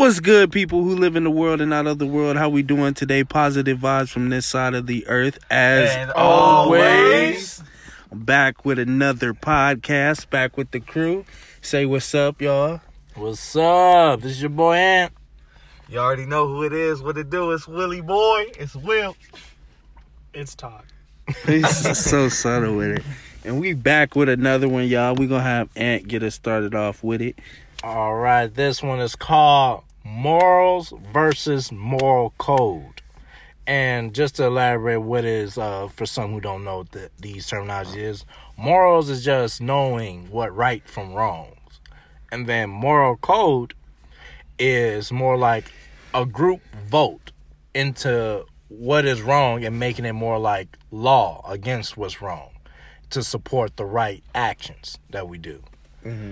What's good, people who live in the world and not of the world? How we doing today? Positive vibes from this side of the earth, as And always. always. I'm back with another podcast, back with the crew. Say what's up, y'all. What's up? This is your boy Ant. You already know who it is. What it do? It's Willie Boy. It's Will. It's Todd. He's so subtle with it. And we back with another one, y'all. We gonna have Ant get us started off with it. All right, this one is called Morals versus Moral Code. And just to elaborate what is uh, for some who don't know what the, these terminology is, morals is just knowing what right from wrongs. And then moral code is more like a group vote into what is wrong and making it more like law against what's wrong to support the right actions that we do.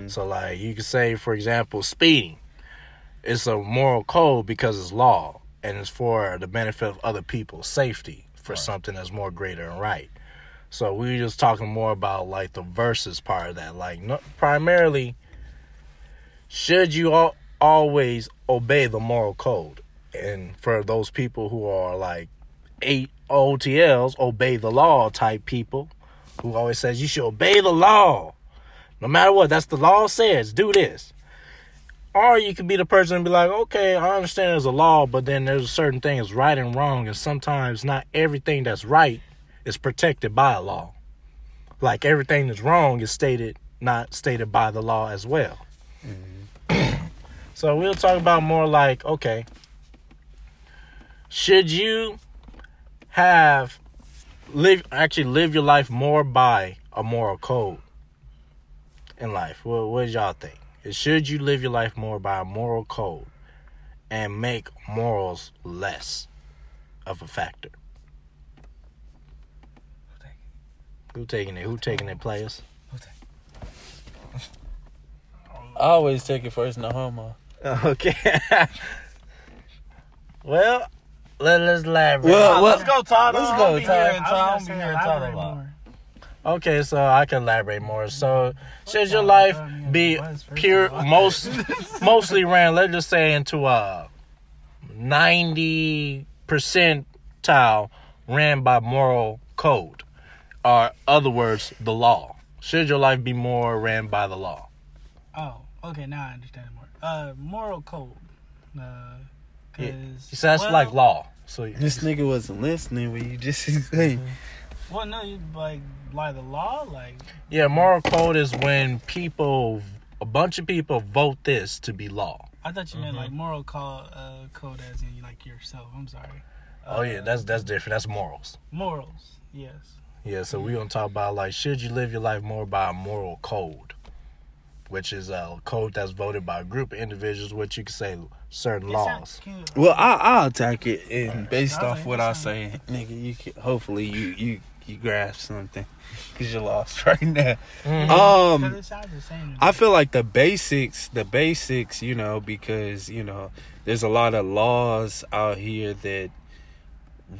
So, like, you could say, for example, speeding. It's a moral code because it's law and it's for the benefit of other people's safety for something that's more greater and right. So, we were just talking more about like the versus part of that. Like, no, primarily, should you al- always obey the moral code? And for those people who are like eight OTLs, obey the law type people, who always says you should obey the law no matter what. That's the law says. Do this. Or you could be the person and be like, okay, I understand there's a law, but then there's a certain thing things right and wrong, and sometimes not everything that's right is protected by a law. Like everything that's wrong is stated, not stated by the law as well. so we'll talk about more like, okay, should you have live actually live your life more by a moral code? in life? What, what y'all think? Should you live your life more by a moral code and make morals less of a factor? Who taking it? Who taking it, players? I always take it first, no homo. Okay. well, let, let's elaborate. Well, well, Let's go, Todd. let's I'm go, be Todd. hearing I was Todd. I'm be say, hearing Todd elaborate about. more. Okay, so I can elaborate more. So, should your life be pure, most, mostly ran? Let's just say into a ninety percentile ran by moral code, or other words, the law. Should your life be more ran by the law? Oh, okay. Now I understand more. Uh, moral code. Uh, cause Yeah. So that's well, like law. So This nigga wasn't listening when you just say. Well, no, you like by the law, like yeah, moral code is when people, a bunch of people vote this to be law. I thought you meant Mm-hmm. like moral code, uh, code as in like yourself. I'm sorry. Oh yeah, that's that's different. That's morals. Morals. Yes. Yeah, so we're gonna talk about like should you live your life more by a moral code, which is a code that's voted by a group of individuals, which you can say certain It laws. cute. Well, I, I'll attack it, and based off what I that's say, nigga, you can hopefully you you you grasp something, cause you're lost right now. Mhm. Um, Because it sounds the same. I feel like the basics, the basics, you know, because you know, there's a lot of laws out here that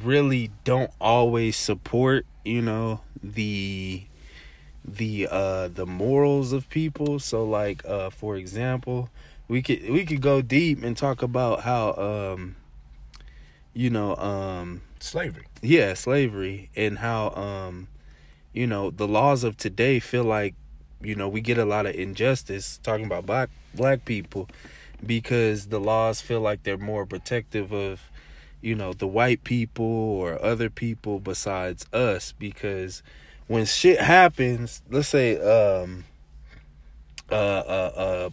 really don't always support, you know, the the uh the morals of people. So like uh for example, we could we could go deep and talk about how um you know um Slavery. yeah slavery and how um you know the laws of today feel like you know we get a lot of injustice talking about black black people because the laws feel like they're more protective of you know the white people or other people besides us because when shit happens let's say um uh uh uh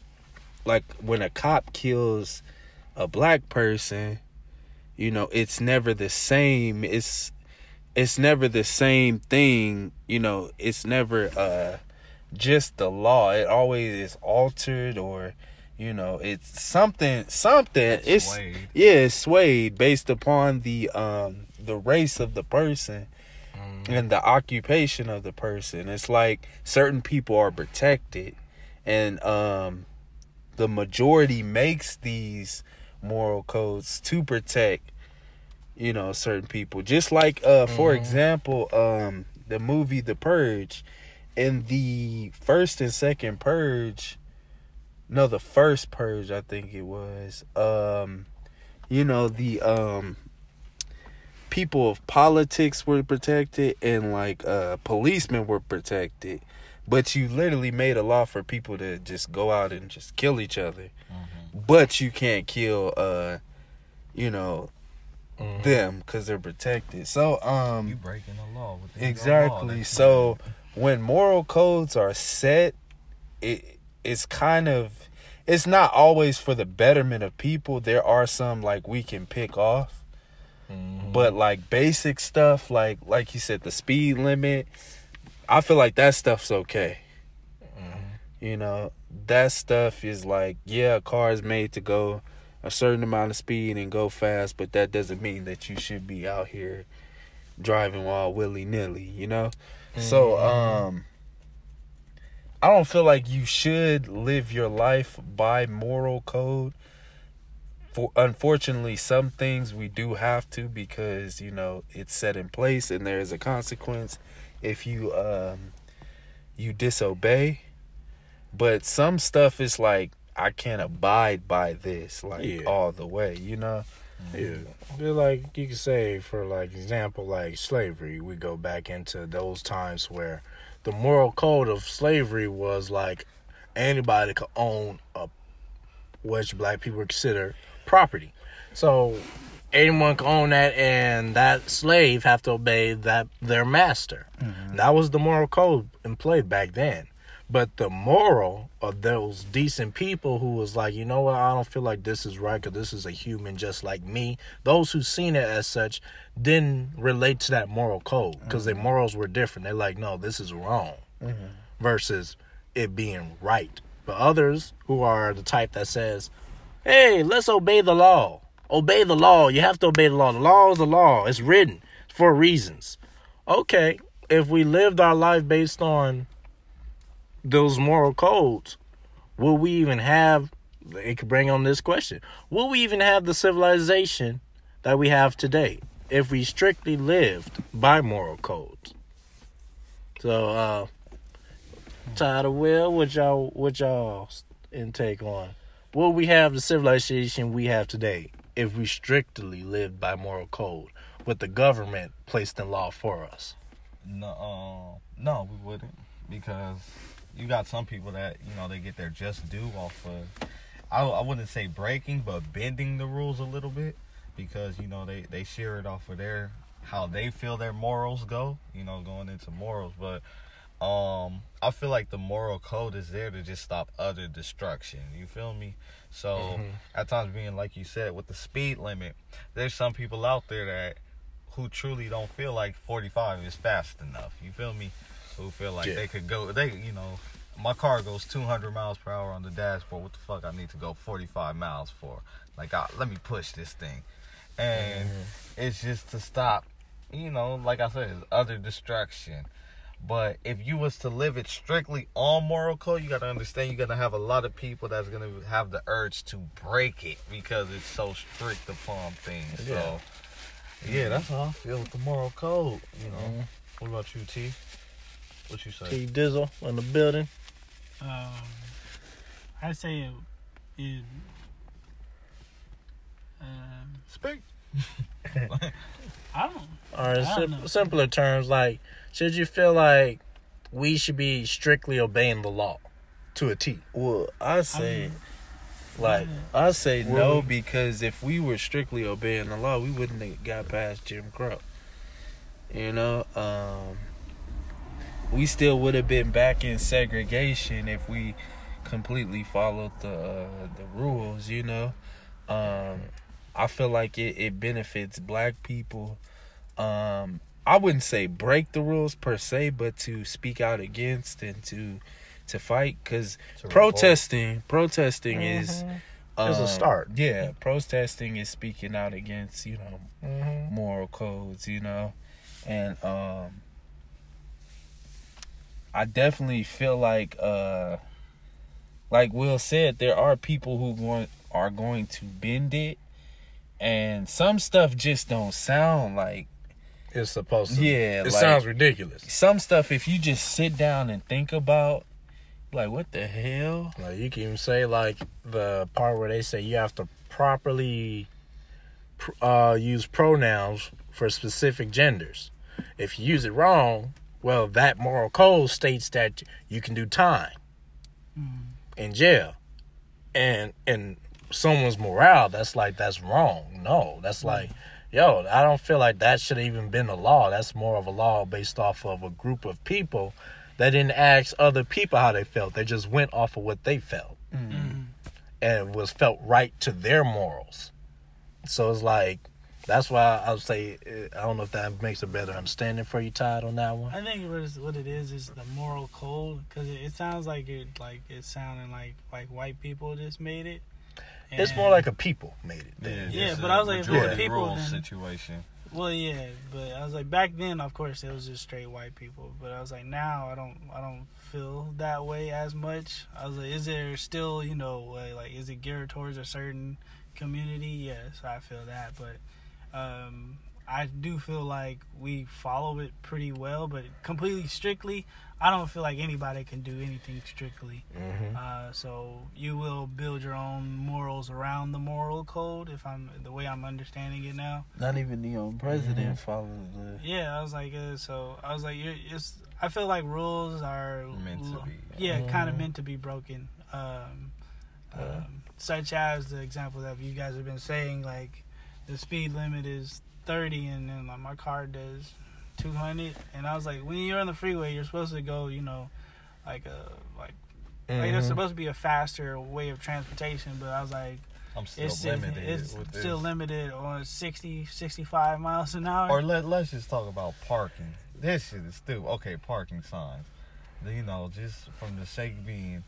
like when a cop kills a black person you know it's never the same. It's it's never the same thing you know it's never uh just the law. It always is altered or you know it's something something it's swayed. yeah it's swayed based upon the um the race of the person and the occupation of the person. It's like certain people are protected and um the majority makes these moral codes to protect you know certain people just like uh for example um the movie the purge in the first and second purge no, the first purge, I think it was. Um, you know, the um, people of politics were protected and like uh, policemen were protected. But you literally made a law for people to just go out and just kill each other. But you can't kill, uh, you know, Mhm. them because they're protected. So, um, You breaking the law. Law. Exactly. That's So when moral codes are set, it it's kind of it's not always for the betterment of people. There are some like we can pick off, Mhm. but like basic stuff like like you said the speed limit, I feel like that stuff's okay. You know, that stuff is like yeah, a car is made to go a certain amount of speed and go fast, but that doesn't mean that you should be out here driving all willy nilly, you know? So, um, I don't feel like you should live your life by moral code. For unfortunately, some things we do have to because you know it's set in place and there is a consequence if you um you disobey. But some stuff is like I can't abide by this like Yeah. all the way, you know. Yeah, They're like you could say for like example, like slavery. We go back into those times where the moral code of slavery was like anybody could own a which black people consider property. So anyone could own that, and that slave have to obey that their master. Mm-hmm. That was the moral code in play back then. But the moral of those decent people who was like, you know what, I don't feel like this is right because this is a human just like me. Those who seen it as such didn't relate to that moral code because their mm-hmm. morals were different. They're like, no, this is wrong mm-hmm. versus it being right. But others who are the type that says, hey, let's obey the law. Obey the law. You have to obey the law. The law is the law. It's written for reasons. Okay, if we lived our life based on those moral codes, will we even have it could bring on this question. Will we even have the civilization that we have today if we strictly lived by moral codes? So uh Tyler Will, what y'all what y'all intake on? Will we have the civilization we have today if we strictly lived by moral code with the government placed in law for us? No, uh, no, we wouldn't because you got some people that you know they get their just due off of. I, I wouldn't say breaking, but bending the rules a little bit because you know they they share it off of their how they feel their morals go. You know, going into morals, but um, I feel like the moral code is there to just stop other destruction. You feel me? So at times, being like you said with the speed limit, there's some people out there that who truly don't feel like 45 is fast enough. You feel me? Who feel like Yeah. they could go, they, you know, my car goes 200 miles per hour on the dashboard. What the fuck I need to go 45 miles for? Like, I, let me push this thing. And mm-hmm. it's just to stop, you know, like I said, it's other distraction. But if you was to live it strictly on moral code, you gotta understand you're gonna have a lot of people that's gonna have the urge to break it because it's so strict upon things. So yeah, mm-hmm. that's how I feel with the moral code. You know. Mm-hmm. What about you, T? What you say? T Dizzle in the building. Um, I say it. it um, Speak. I don't. All right, I don't sim- know. simpler terms, like, should you feel like we should be strictly obeying the law to a T? Well, I say, mean, like, I say no because if we were strictly obeying the law, we wouldn't have got past Jim Crow. You know, um, we still would have been back in segregation if we completely followed the uh, the rules. You know, um, I feel like it, it benefits black people. Um, I wouldn't say break the rules per se, but to speak out against and to to fight because To revolt. protesting protesting is It's a um, start. Yeah, protesting is speaking out against you know Mm-hmm. moral codes, you know, and um, I definitely feel like uh, like Will said, there are people who going are going to bend it, and some stuff just don't sound like It's supposed to. Yeah, it like- sounds ridiculous. some stuff if you just sit down and think about Like what the hell? Like you can even say like the part where they say you have to properly pr- uh, use pronouns for specific genders. If you use it wrong, well, that moral code states that you can do time mm. in jail, and and someone's morale that's like that's wrong. No, that's mm. like. Yo, I don't feel like that should have even been a law. That's more of a law based off of a group of people that didn't ask other people how they felt. They just went off of what they felt mm. and was felt right to their morals. So it's like that's why I would say uh, I don't know if that makes a better understanding for you, Todd, on that one. I think what, is, what it is is the moral code because it, it sounds like it like it's sounding like like white people just made it. It's more like a people made it. Then. Yeah, it's but I was like, if it's majority people, rules then- situation. Well, yeah, but I was like back then, of course, it was just straight white people. But I was like, now I don't, I don't feel that way as much. I was like, is there still, you know, uh, like, is it geared towards a certain community? Yes, I feel that, but um, I do feel like we follow it pretty well. But completely strictly, I don't feel like anybody can do anything strictly. hmm Uh, so you will build your own morals around the moral code, if I'm the way I'm understanding it now. Not even the um, president follows the. Yeah, I was like, uh, so I was like, you're, it's. I feel like rules are Meant to be. Yeah, kind of meant to be broken. Um, um, such as the example that you guys have been saying, like the speed limit is thirty, and then like my car does two hundred, and I was like, when you're on the freeway, you're supposed to go, you know, like a like. Like there's Mhm. supposed to be a faster way of transportation, but I was like, I'm still it's, limited. it's with still limited on 60, 65 miles an hour. Or let let's just talk about parking. This shit is stupid. Okay, parking signs. You know, just from the sake being,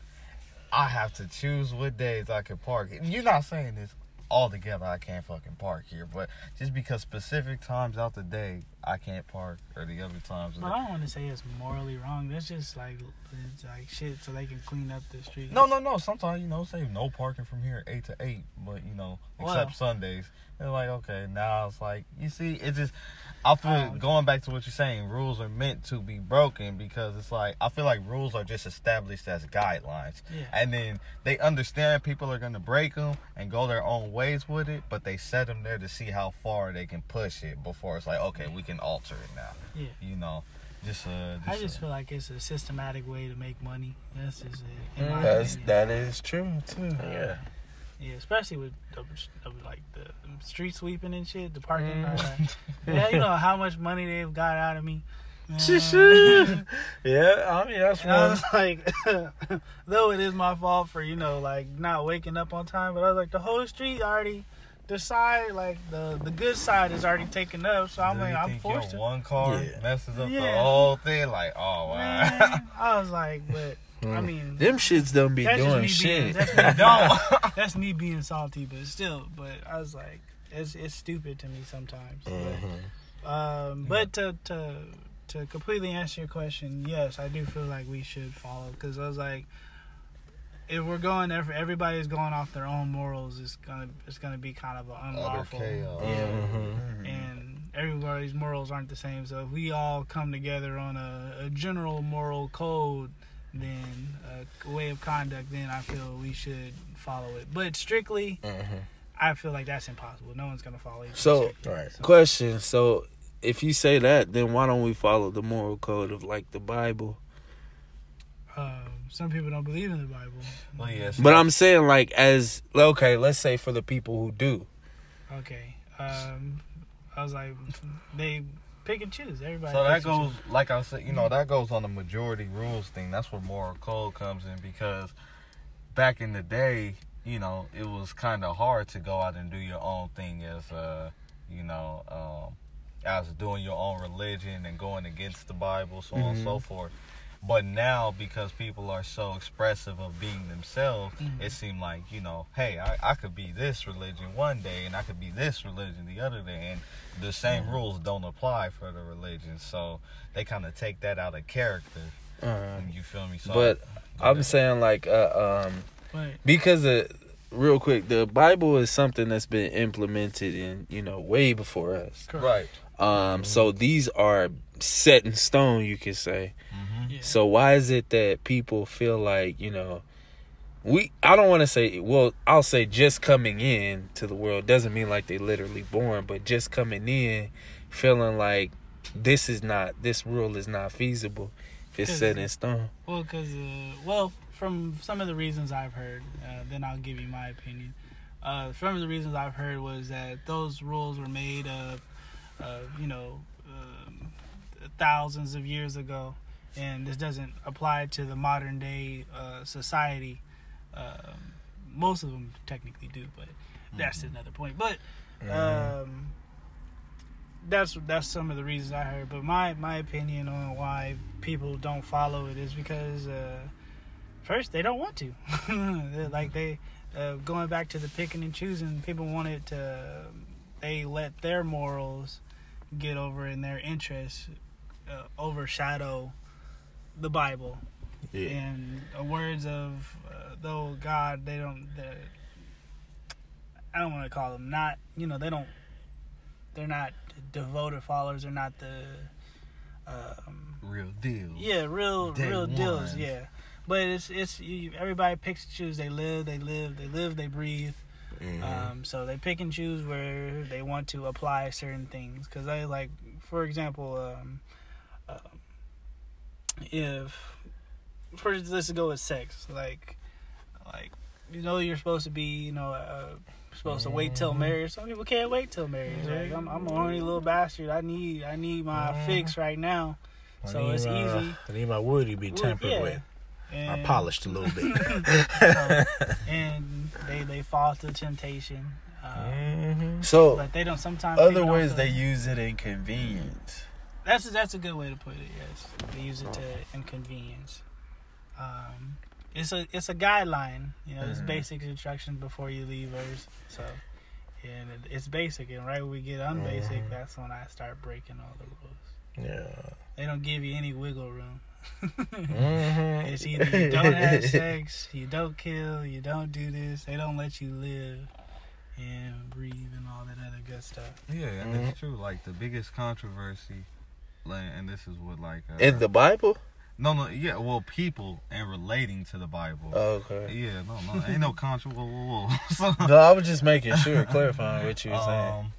I have to choose what days I can park. You're not saying this altogether. I can't fucking park here, but just because specific times out the day I can't park, or the other times. But I don't want to say it's morally wrong. That's just like it's like shit, so they can clean up the street. No, no, no. Sometimes you know, say no parking from here eight to eight, but you know, except Well. Sundays. They're like, okay, now it's like you see, it just. I feel Oh, going back to what you're saying. Rules are meant to be broken because it's like I feel like rules are just established as guidelines, Yeah. and then they understand people are gonna break them and go their own ways with it, but they set them there to see how far they can push it before it's like, okay, we can alter it now. Yeah. You know, just uh, just, I just uh, feel like it's a systematic way to make money. That's just it. That's opinion. that is true too. Yeah. Yeah, especially with the, the, like the street sweeping and shit, the parking. Mm. lot. yeah, you know how much money they've got out of me. Man. yeah, I mean that's And I was like, though it is my fault for you know like not waking up on time, but I was like the whole street already, the side like the the good side is already taken up, so I'm do like you I'm think forced your to. one car Yeah. messes up the whole thing. Like, oh wow. Man, I was like, but I mean, Them shits don't be that's just doing me shit. being that's me, don't. that's me being salty, but still, but I was like, it's it's stupid to me sometimes. But, Mhm. Um, but to to to completely answer your question, yes, I do feel like we should follow because I was like, if we're going, if everybody's going off their own morals, it's gonna it's gonna be kind of an unlawful. chaos. Yeah. Mhm. And everybody's morals aren't the same. So if we all come together on a, a general moral code, then a way of conduct, then I feel we should follow it. But strictly, Mhm. I feel like that's impossible. No one's gonna follow it. So- strictly. Right. Question. So, if you say that, then why don't we follow the moral code of like the Bible? Um, some people don't believe in the Bible. Well, yes. But I'm saying like as okay, let's say for the people who do. Okay. Um, I was like, they pick and choose. Everybody. So that goes, like I said, you know, that goes on the majority rules thing. That's where moral code comes in because back in the day, you know, it was kind of hard to go out and do your own thing as, uh, you know, um, as doing your own religion and going against the Bible, so on and so forth. But now, because people are so expressive of being themselves, Mhm. it seemed like, you know, hey, I, I could be this religion one day and I could be this religion the other day. And the same rules don't apply for the religion. So they kind of take that out of character. Uh, You feel me? So, but I'm saying like uh, um But because the real quick the Bible is something that's been implemented in you know way before us. right. Um, so these are set in stone, you could say. Yeah. So why is it that people feel like, you know, we I don't want to say well, I'll say just coming in to the world doesn't mean like they literally born, but just coming in feeling like this is not this rule is not feasible if it's set in stone. Well, because uh, well, from some of the reasons I've heard, uh, then I'll give you my opinion. Uh, some of the reasons I've heard was that those rules were made of, uh, you know, um, thousands of years ago, and this doesn't apply to the modern day uh, society. Um, most of them technically do, but that's another point. But um, that's that's some of the reasons I heard. But my my opinion on why people don't follow it is because uh, first they don't want to. Like they uh, going back to the picking and choosing. People wanted to. They let their morals get over and their interests uh, overshadow the Bible Yeah. and the words of uh, though God they don't I don't want to call them not you know they don't they're not devoted followers they're not the um, Real deal. yeah real Day real deals yeah but it's it's you, everybody picks and choose they live they live they live they breathe Mhm. um, so they pick and choose where they want to apply certain things. Because I like, for example, um, if first let's go with sex, like, like you know you're supposed to be, you know, uh, supposed to wait till marriage. Some people can't wait till marriage. Like I'm, I'm a horny little bastard. I need, I need my fix right now. I So need it's my- easy. I need my wood to be Wood, tempered yeah. with, or And- polished a little bit. so- and they they fall to temptation. Um, Mhm. So But they don't sometimes. other people don't ways they use it in convenience. That's that's a good way to put it. Yes, they use it to inconvenience. Um, it's a it's a guideline. You know, it's Mhm. basic instructions before you leave Earth. So, and it, it's basic. And right when we get unbasic, Mhm. that's when I start breaking all the rules. Yeah. They don't give you any wiggle room. Mhm. It's either you don't have sex, you don't kill, you don't do this. They don't let you live and breathe and all that other good stuff. Yeah, and it's true. Like the biggest controversy, like, and this is what like uh, In the Bible? no no yeah well people and relating to the Bible. Okay. yeah, no no ain't no contra. Whoa whoa whoa. So, No, I was just making sure, clarifying what you were saying. um,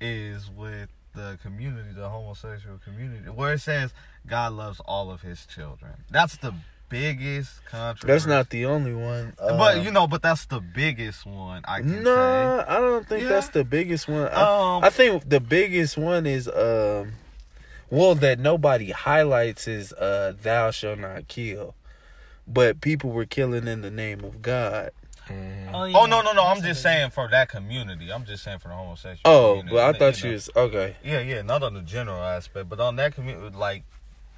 is with the community, the homosexual community, where it says God loves all of His children. That's the biggest controversy. That's not the only one. but Um, you know, but that's the biggest one I can No, I don't think Yeah. that's the biggest one. I, Um, I think the biggest one is um well that nobody highlights is uh thou shall not kill. But people were killing in the name of God. Mhm. oh yeah, no no no! I'm just saying for that community. I'm just saying for the homosexual. Oh, community. but I thought know. you was okay. Yeah, yeah, not on the general aspect, but on that community, like,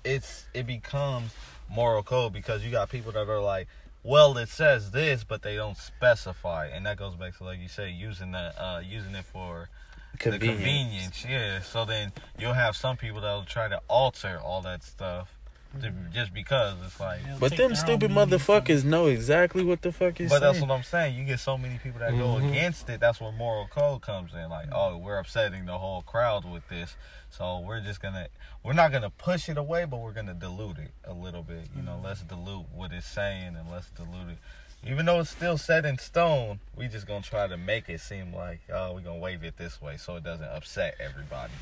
it's it becomes moral code because you got people that are like, well, it says this, but they don't specify, and that goes back to like you say, using the uh using it for Convenient. the convenience. Yeah, so then you'll have some people that'll try to alter all that stuff to, mm-hmm. just because it's like. They'll But them stupid meaning from motherfuckers know exactly what the fuck is But that's what I'm saying. You get so many people that go Mhm. against it. That's where moral code comes in. Like, mm-hmm. oh, we're upsetting the whole crowd with this, so we're just gonna, we're not gonna push it away, but we're gonna dilute it a little bit. You know, mm-hmm. let's dilute what it's saying and let's dilute it. Even though it's still set in stone, we just gonna try to make it seem like, oh, we're gonna wave it this way so it doesn't upset everybody.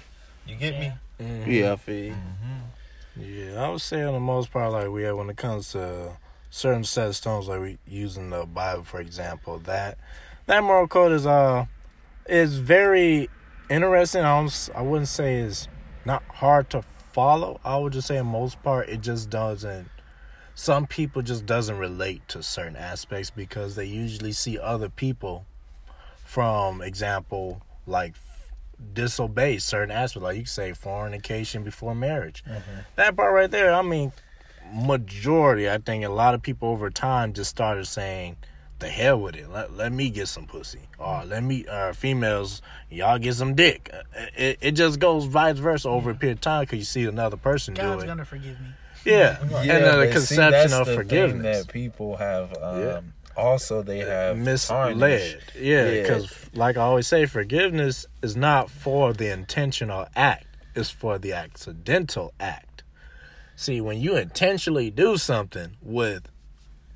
You get me? Yeah. Mhm. Yeah, I feel you. Mm-hmm. Yeah, I would say on the most part, like we have when it comes to certain set of stones, like we using the Bible for example, that that moral code is uh is very interesting. I don't, I wouldn't say it's not hard to follow. I would just say in most part, it just doesn't. Some people just doesn't relate to certain aspects because they usually see other people, from example, like disobey certain aspects. Like you say, fornication before marriage that part right there, I mean, majority, I think a lot of people over time just started saying, the hell with it. Let, let me get some pussy. Or let me, uh, females, y'all get some dick. Uh, It, it just goes vice versa over a period of time because you see another person do God's it. gonna forgive me. Yeah. Yeah, and then the see, conception that's of the forgiveness. that people have. Um, Yeah. Also, they have misled. tarnished. Yeah, Yeah. because like I always say, forgiveness is not for the intentional act; it's for the accidental act. See, when you intentionally do something with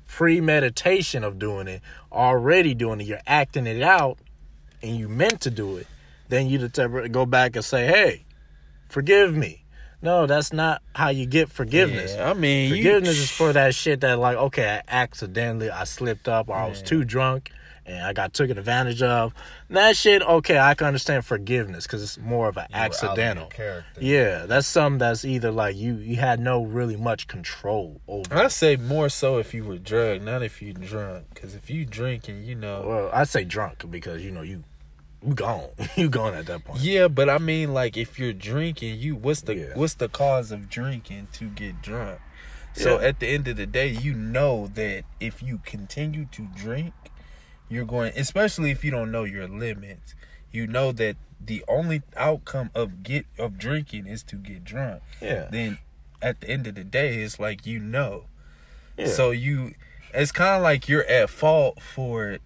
premeditation of doing it, already doing it, you're acting it out, and you meant to do it, then you deter- go back and say, "Hey, forgive me." No, that's not how you get forgiveness. Yeah, I mean, you- forgiveness is for that shit that like, okay, I accidentally I slipped up or I was too drunk and I got taken advantage of. That shit, okay, I can understand forgiveness because it's more of an You were out of your accidental. character. Yeah, that's something that's either like you you had no really much control over. I say more so if you were drugged, not if you drunk. Because if you drinking, you know. Well, I say drunk because you know you you gone, you gone at that point. Yeah, but I mean, like, if you're drinking, you what's the Yeah. what's the cause of drinking to get drunk? So Yeah. at the end of the day, you know that if you continue to drink, you're going. Especially if you don't know your limits, you know that the only outcome of get of drinking is to get drunk. Yeah, Then at the end of the day, it's like you know. yeah. So you, it's kind of like you're at fault for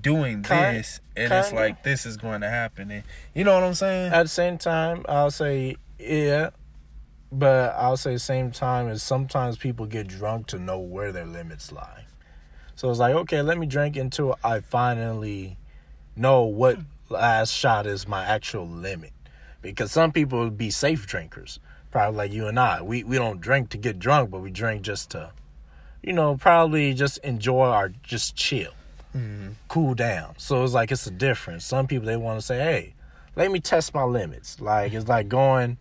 doing Kind- this, and it's kinda. like this is going to happen, and you know what I'm saying? at the same time, I'll say yeah, but I'll say same time is sometimes people get drunk to know where their limits lie. So it's like okay, let me drink until I finally know what last shot is my actual limit. Because some people would be safe drinkers, probably like you and I. We we don't drink to get drunk, but we drink just to, you know, probably just enjoy or just chill, cool down. So it's like it's a difference. Some people they want to say, hey, let me test my limits. Like it's like going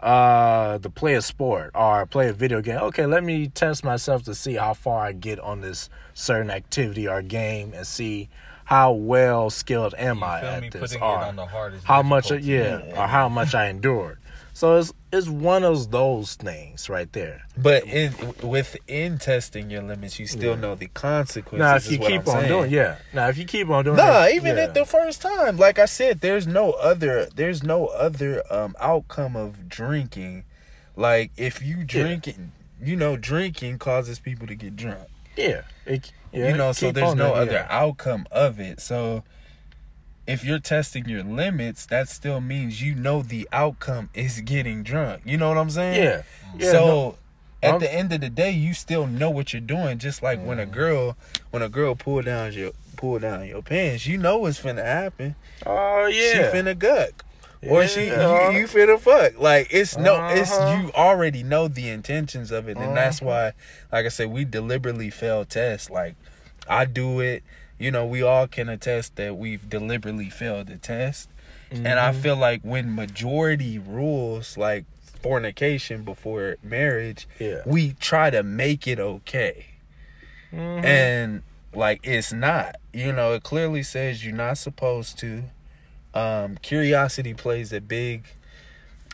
uh to play a sport or play a video game. Okay, let me test myself to see how far I get on this certain activity or game and see how well skilled am You I at me? this Putting or it on the hardest. how much difficulty. yeah, or how much I endured. So it's it's one of those things right there. But in, within testing your limits, you still know the consequences. Now if you keep I'm on saying. doing yeah. Now if you keep on doing Nah, even yeah. at the first time, like I said, there's no other, there's no other um outcome of drinking. Like if you drinking, you know, drinking causes people to get drunk. yeah, it, yeah, you know, so there's no that, other yeah. outcome of it. So if you're testing your limits, that still means you know the outcome is getting drunk. You know what I'm saying? Yeah. Yeah, so no, at I'm- the end of the day, you still know what you're doing. Just like when a girl, when a girl pull down your pull down your pants, you know what's finna happen. Oh She yeah. She finna guck. Or she Yeah. you, you finna fuck. Like it's no it's Uh-huh. you already know the intentions of it. And that's Uh-huh. why, like I said, we deliberately fail tests. Like I do it. You know, we all can attest that we've deliberately failed the test. And I Mhm. feel like when majority rules like fornication before marriage, Yeah. we try to make it okay. Mhm. And like it's not. You know, it clearly says you're not supposed to. Um curiosity plays a big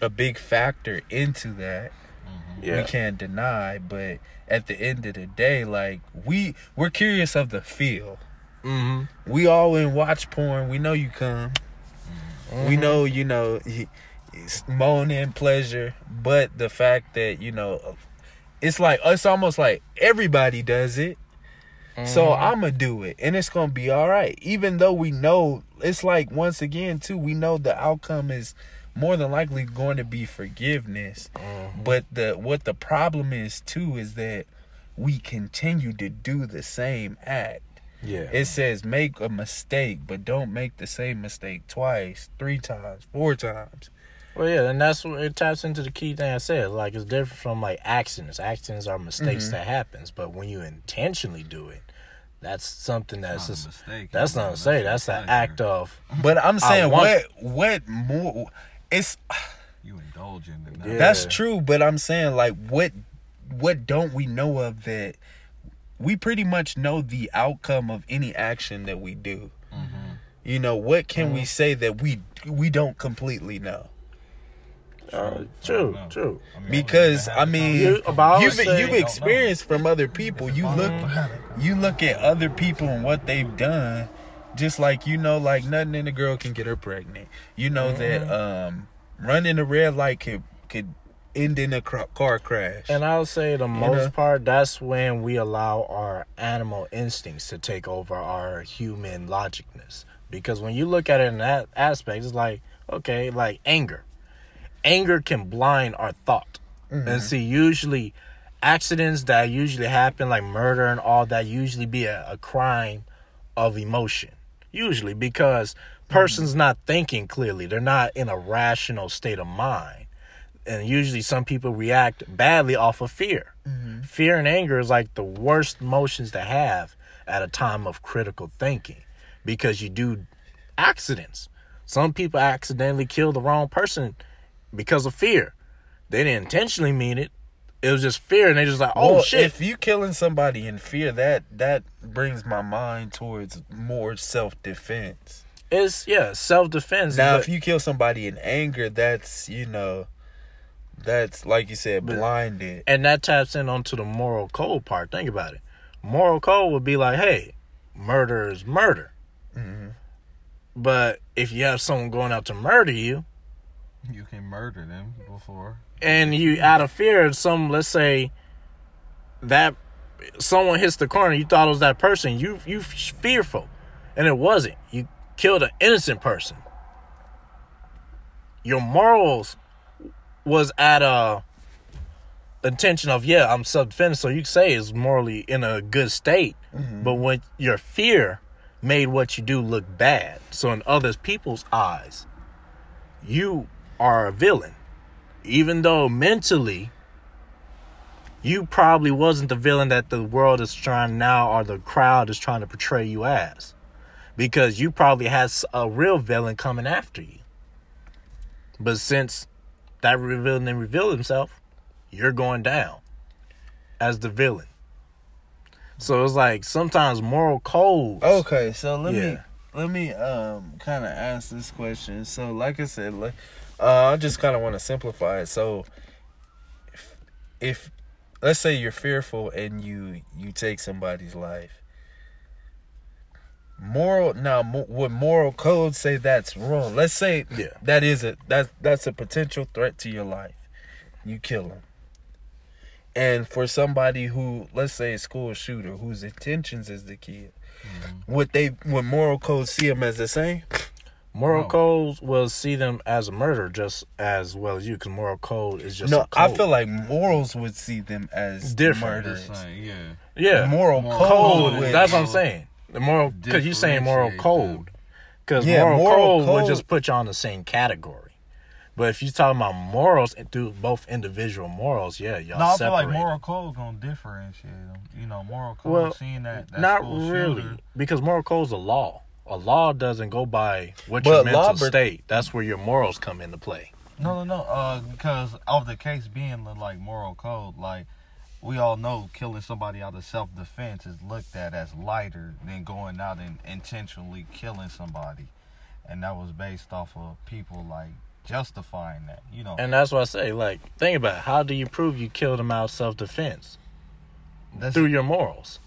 a big factor into that. yeah. We can't deny, but at the end of the day, like we we're curious of the feel. Hmm We all in watch porn. We know you come. We Mm-hmm. know you know moaning pleasure, but the fact that you know it's like it's almost like everybody does it. So Mm-hmm. I'ma do it, and it's gonna be all right. Even though we know it's like once again too, we know the outcome is more than likely going to be forgiveness. Mhm. But the what the problem is too is that we continue to do the same act. Yeah. It says make a mistake, but don't make the same mistake twice, three times, four times. Well, yeah, and that's what it taps into the key thing I said. Like, it's different from like accidents. Accidents are mistakes Mhm. that happens, but when you intentionally do it, that's something that's Not a just mistake. that's not a say. That's an act of But I'm saying want- what what more it's You indulging in that. Yeah. that's true, but I'm saying like what what don't we know of that we pretty much know the outcome of any action that we do. Mhm. You know, what can Mm-hmm. we say that we we don't completely know? uh, true, No. true. I mean, Because I mean, you, you've say- you've experienced from other people. You look you look at other people and what they've done, just like you know, like nothing in a girl can get her pregnant. You know that Mm-hmm. um, running a red light could could end in a car crash. And I'll say the most know? part, that's when we allow our animal instincts to take over our human logicness. Because when you look at it in that aspect, it's like, okay, like anger. Anger can blind our thought. And mm-hmm. see, usually accidents that usually happen, like murder and all that, usually be a, a crime of emotion. Usually because mm-hmm. person's not thinking clearly. They're not in a rational state of mind. And usually some people react badly off of fear. Mm-hmm. Fear and anger is like the worst emotions to have at a time of critical thinking because you do accidents. Some people accidentally kill the wrong person because of fear. They didn't intentionally mean it. It was just fear, and they just like, oh Well, shit. If you killing somebody in fear, that that brings my mind towards more self defense. it's yeah, self defense. Now, if you kill somebody in anger, that's you know, that's like you said, But- blinded. and that taps in onto the moral code part. Think about it. Moral code would be like, hey, murder is murder. Mhm. But if you have someone going out to murder you, You can murder them before. and you out of fear, of some let's say that someone hits the corner, you thought it was that person, you you fearful, and it wasn't. You killed an innocent person. Your morals was at a intention of yeah, I'm self defense, so you say is morally in a good state. Mm-hmm. But when your fear made what you do look bad, so in other people's eyes, you are a villain. Even though mentally you probably wasn't the villain that the world is trying now or the crowd is trying to portray you as. Because you probably has a real villain coming after you. But since that villain didn't reveal himself you're going down as the villain so it's like sometimes moral codes Okay, so let me let me um kind of ask this question. So, like I said, like, uh, I just kind of want to simplify it. So, if, if let's say you're fearful and you you take somebody's life, moral now mo- would moral code say that's wrong? Let's say Yeah. that is a that that's a potential threat to your life. You kill him. And for somebody who, let's say, a school shooter whose intentions is to kill, mm-hmm. would they would moral codes see them as the same? moral No. codes will see them as a murder just as well as you because moral code is just no, a I code. feel like morals would see them as Different. murderers. Saying, yeah. yeah Moral Moral code. code. would- That's what I'm saying. The moral because you're saying moral code. Because Yeah, moral, moral code, would just put you on the same category. But if you're talking about morals and through both individual morals, yeah, y'all No, I feel like moral code gonna differentiate them. You know, moral code Well, seeing that, that Not really, shooter- because moral code is a law. A law doesn't go by what But your mental law- state. That's where your morals come into play. No, no, no. Uh, because of the case being the, like moral code, like we all know, killing somebody out of self defense is looked at as lighter than going out and intentionally killing somebody, and that was based off of people like justifying that. You know, And that's what I say. Like, think about it. how do you prove you killed him out of self defense? through your morals.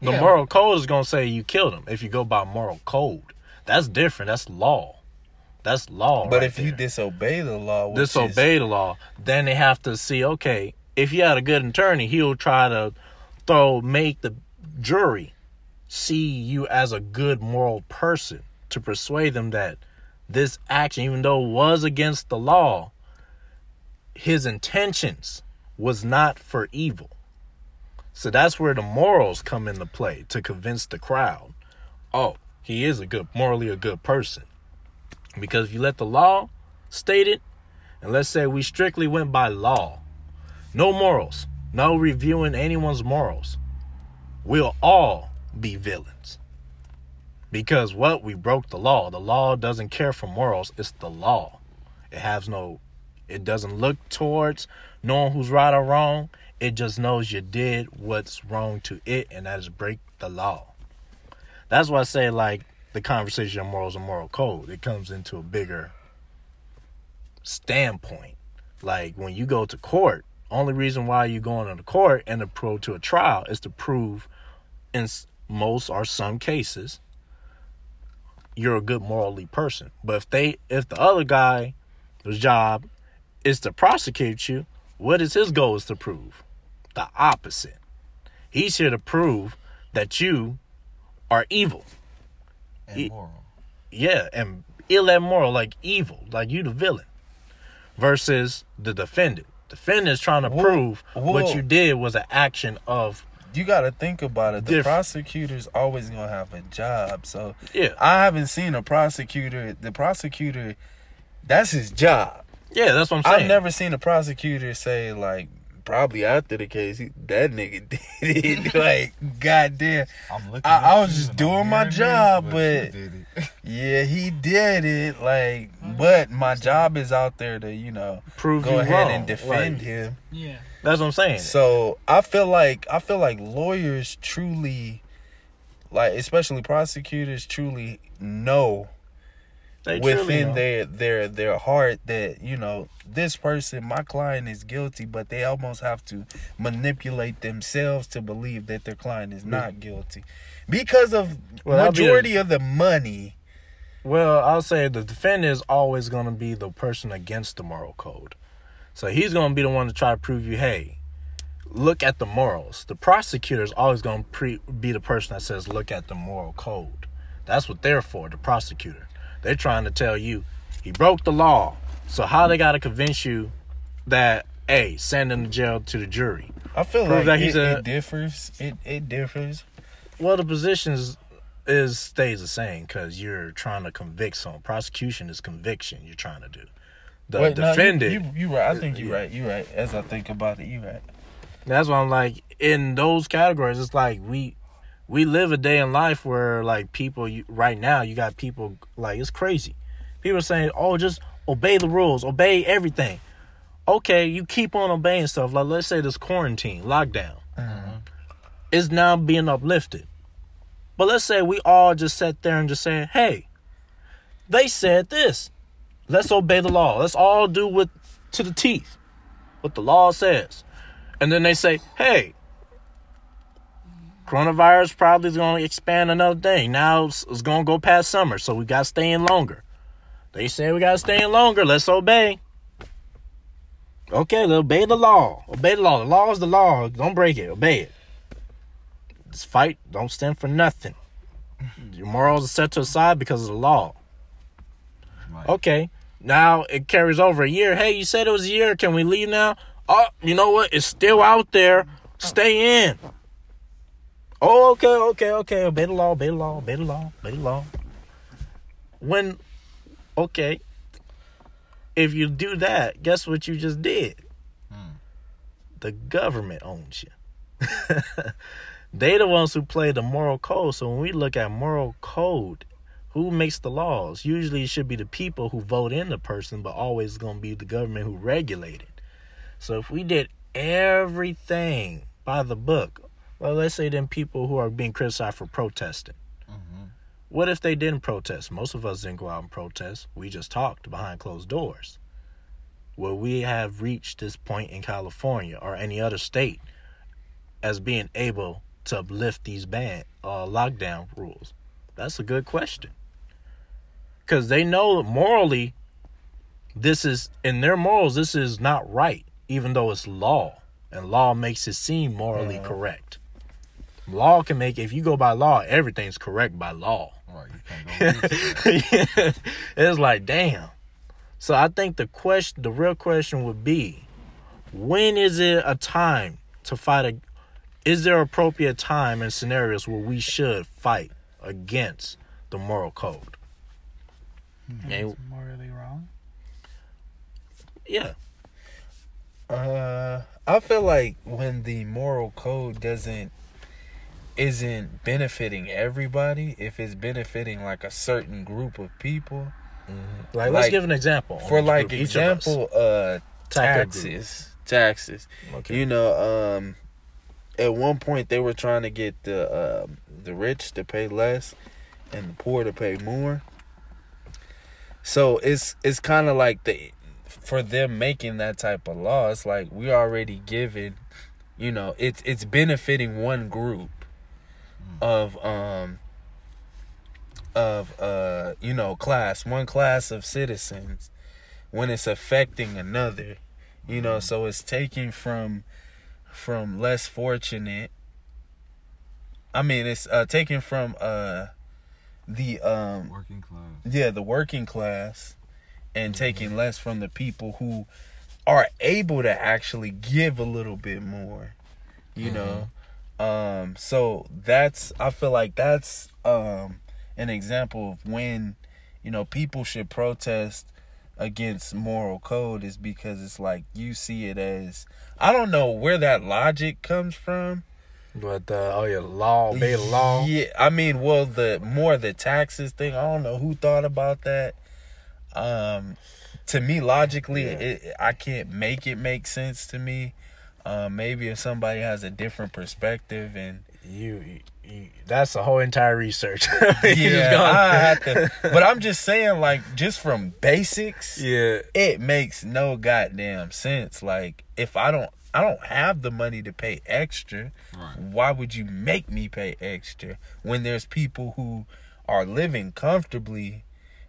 The Yeah. moral code is gonna say you killed him if you go by moral code. That's different. That's law. That's law. But right if you disobey the law, which is- disobey the law, then they have to see. Okay, if you had a good attorney, he'll try to throw make the jury see you as a good moral person to persuade them that this action, even though it was against the law, his intentions was not for evil. So that's where the morals come into play to convince the crowd. Oh, he is a good, morally a good person. Because if you let the law state it, and let's say we strictly went by law, no morals, no reviewing anyone's morals, we'll all be villains. Because what? We broke the law. The law doesn't care for morals, it's the law. It has no, it doesn't look towards knowing who's right or wrong. It just knows you did what's wrong to it, and that is break the law. That's why I say, like, the conversation of morals and moral code, it comes into a bigger standpoint. Like, when you go to court, only reason why you're going to the court and to to a trial is to prove, in most or some cases, you're a good morally person. But if they, if the other guy, his job is to prosecute you, what is his goal is to prove? The opposite. He's here to prove that you are evil. and moral. Yeah, and ill and moral, like evil, like you the villain. Versus the defendant. Defendant's trying to prove what you did was an action of You got to think about it. The Diff- prosecutor's always gonna have a job. So yeah, I haven't seen a prosecutor. The prosecutor, that's his job. yeah. That's what I'm saying. I've never seen a prosecutor say like, probably after the case, he, that nigga did it. like, goddamn. I'm looking. I- I was just doing my job, you but- did. Yeah, he did it. Like, but my job is out there to you know prove go ahead wrong. and defend Like, him. Yeah. That's what I'm saying. So I feel like I feel like lawyers truly, like especially prosecutors, truly know They within their their their heart that you know this person, my client, is guilty, but they almost have to manipulate themselves to believe that their client is not guilty because of Well, that'd be a- majority of the money. Well, I'll say the defendant is always going to be the person against the moral code. So he's going to be the one to try to prove you, hey, look at the morals. The prosecutor is always going to pre- be the person that says, look at the moral code. That's what they're for, the prosecutor. They're trying to tell you he broke the law. So how they got to convince you that, hey, send him to jail to the jury? I feel Prove like that he's it, a- it differs. It it differs. Well, the positions is, stays the same because you're trying to convict someone. Prosecution is conviction. You're trying to do. The Wait, no, you- defendant. you, you right. I think you're Yeah. right. You're right. As I think about it, you're right. That's why I'm like in those categories. It's like we we live a day in life where like people you, right now you got people like it's crazy. People are saying, "Oh, just obey the rules, obey everything." Okay, you keep on obeying stuff. Like let's say this quarantine lockdown mm-hmm. is now being uplifted, but let's say we all just sat there and just said, "Hey, they said this. Let's obey the law. Let's all do what to the teeth what the law says." And then they say, hey, coronavirus probably is going to expand another thing. Now it's, it's going to go past summer, so we got to stay in longer. They say we got to stay in longer. Let's obey. Okay, obey the law. Obey the law. The law is the law. Don't break it. Obey it. This fight don't stand for nothing. Your morals are set to the side because of the law. Right. Okay. Now it carries over a year. Hey, you said it was a year. Can we leave now? Oh, you know what? It's still out there. Stay in. Oh, okay, okay, okay. Obey the law, obey the law, obey the law, obey the law. When, okay, if you do that, guess what you just did? Hmm. The government owns you. they the ones who play the moral code. So when we look at moral code, who makes the laws? Usually it should be the people who vote in the person, but always going to be the government who regulate it. So if we did everything by the book, well, let's say then people who are being criticized for protesting. Mhm. What if they didn't protest? Most of us didn't go out and protest. We just talked behind closed doors. Will we have reached this point in California or any other state as being able to uplift these ban uh, lockdown rules? That's a good question. Because they know morally, this is in their morals, this is not right, even though it's law, and law makes it seem morally Yeah. correct. Law can make if you go by law, everything's correct by law. Right. You can't go against it. Yeah. it's like damn. So I think the question, the real question would be, when is it a time to fight? A, is there appropriate time and scenarios where we should fight against the moral code? Yeah. It's morally wrong. Yeah, Uh, I feel like when the moral code doesn't isn't benefiting everybody, if it's benefiting like a certain group of people, like, let's give an example for like group, each of us. example, uh, Attack a group. taxes, taxes. Okay. You know, um, at one point they were trying to get the um, the rich to pay less and the poor to pay more. So it's it's kind of like the for them making that type of law. It's like we already given, you know, it's it's benefiting one group of um of uh you know class one class of citizens when it's affecting another you know so it's taking from from less fortunate. I mean it's uh taking from uh the um Working class. yeah the working class and taking less from the people who are able to actually give a little bit more you know um so that's i feel like that's um an example of when you know people should protest against moral code is because it's like you see it as i don't know where that logic comes from But uh, oh yeah, law, the law. yeah, I mean, well, the more the taxes thing. I don't know who thought about that. Um, to me, logically, Yeah. it, I can't make it make sense to me. Um, maybe if somebody has a different perspective and You, you, you that's the whole entire research. Yeah, I have to. But I'm just saying, like, just from basics, yeah, it makes no goddamn sense. Like, if I don't, I don't have the money to pay extra. Right. why would you make me pay extra when there's people who are living comfortably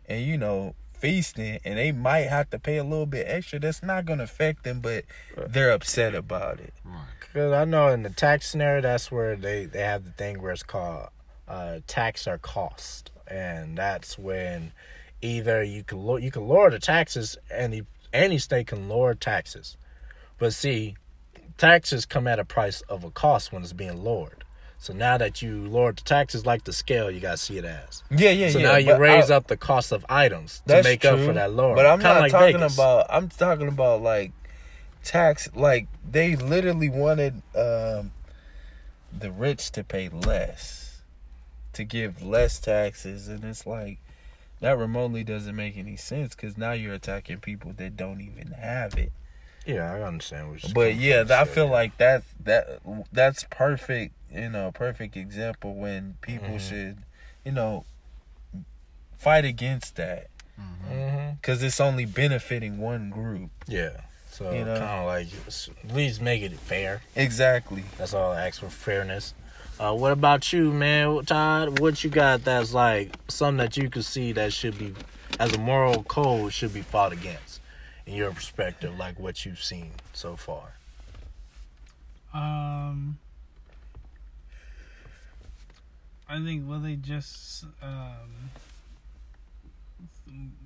and you know feasting and they might have to pay a little bit extra that's not going to affect them but they're upset about it. Because I know in the tax scenario, that's where they, they have the thing where it's called uh, tax or cost, and that's when either you can lo- you can lower the taxes, any any state can lower taxes, but see, taxes come at a price of a cost when it's being lowered. So now that you lowered the taxes, like the scale, you gotta see it as. yeah yeah so yeah now you raise I- up the cost of items to that's make up for that lower. but i'm Kinda not like talking Vegas. about i'm talking about like tax like they literally wanted um the rich to pay less to give less taxes and it's like that remotely doesn't make any sense because now you're attacking people that don't even have it Yeah, I understand what you're but yeah i feel like that that that's perfect you know perfect example when people Mhm. should you know fight against that Mhm. because it's only benefiting one group Yeah. So You know? kind of like s- at least make it fair. exactly That's all I ask for fairness. Uh, what about you, man, Todd? What you got that's like something that you could see that should be, as a moral code, should be fought against, in your perspective, like what you've seen so far. Um, I think well they just um,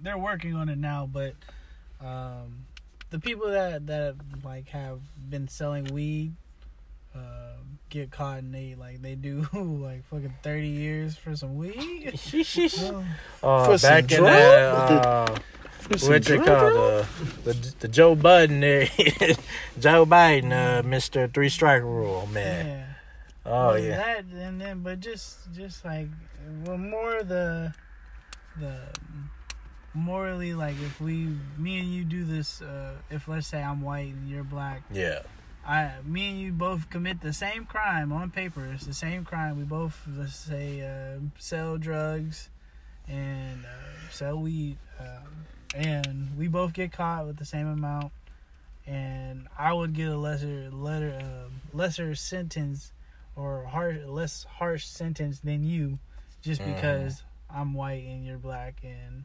they're working on it now, but um, the people that that like have been selling weed uh, get caught and they like they do like fucking thirty years for some weed. Uh, For some back in drug? that, uh, what you call the, the the Joe Budden there, Joe Biden, uh, Mister Three Strike Rule, man. yeah. Oh yeah, That and then, but just just like well, more the the morally like if we me and you do this, uh, if let's say I'm white and you're black, yeah, I me and you both commit the same crime on paper. It's the same crime. We both let's say uh, sell drugs and uh, sell weed, um, and we both get caught with the same amount. And I would get a lesser letter, uh, lesser sentence, or harsh, less harsh sentence than you, just Mhm. because I'm white and you're black. And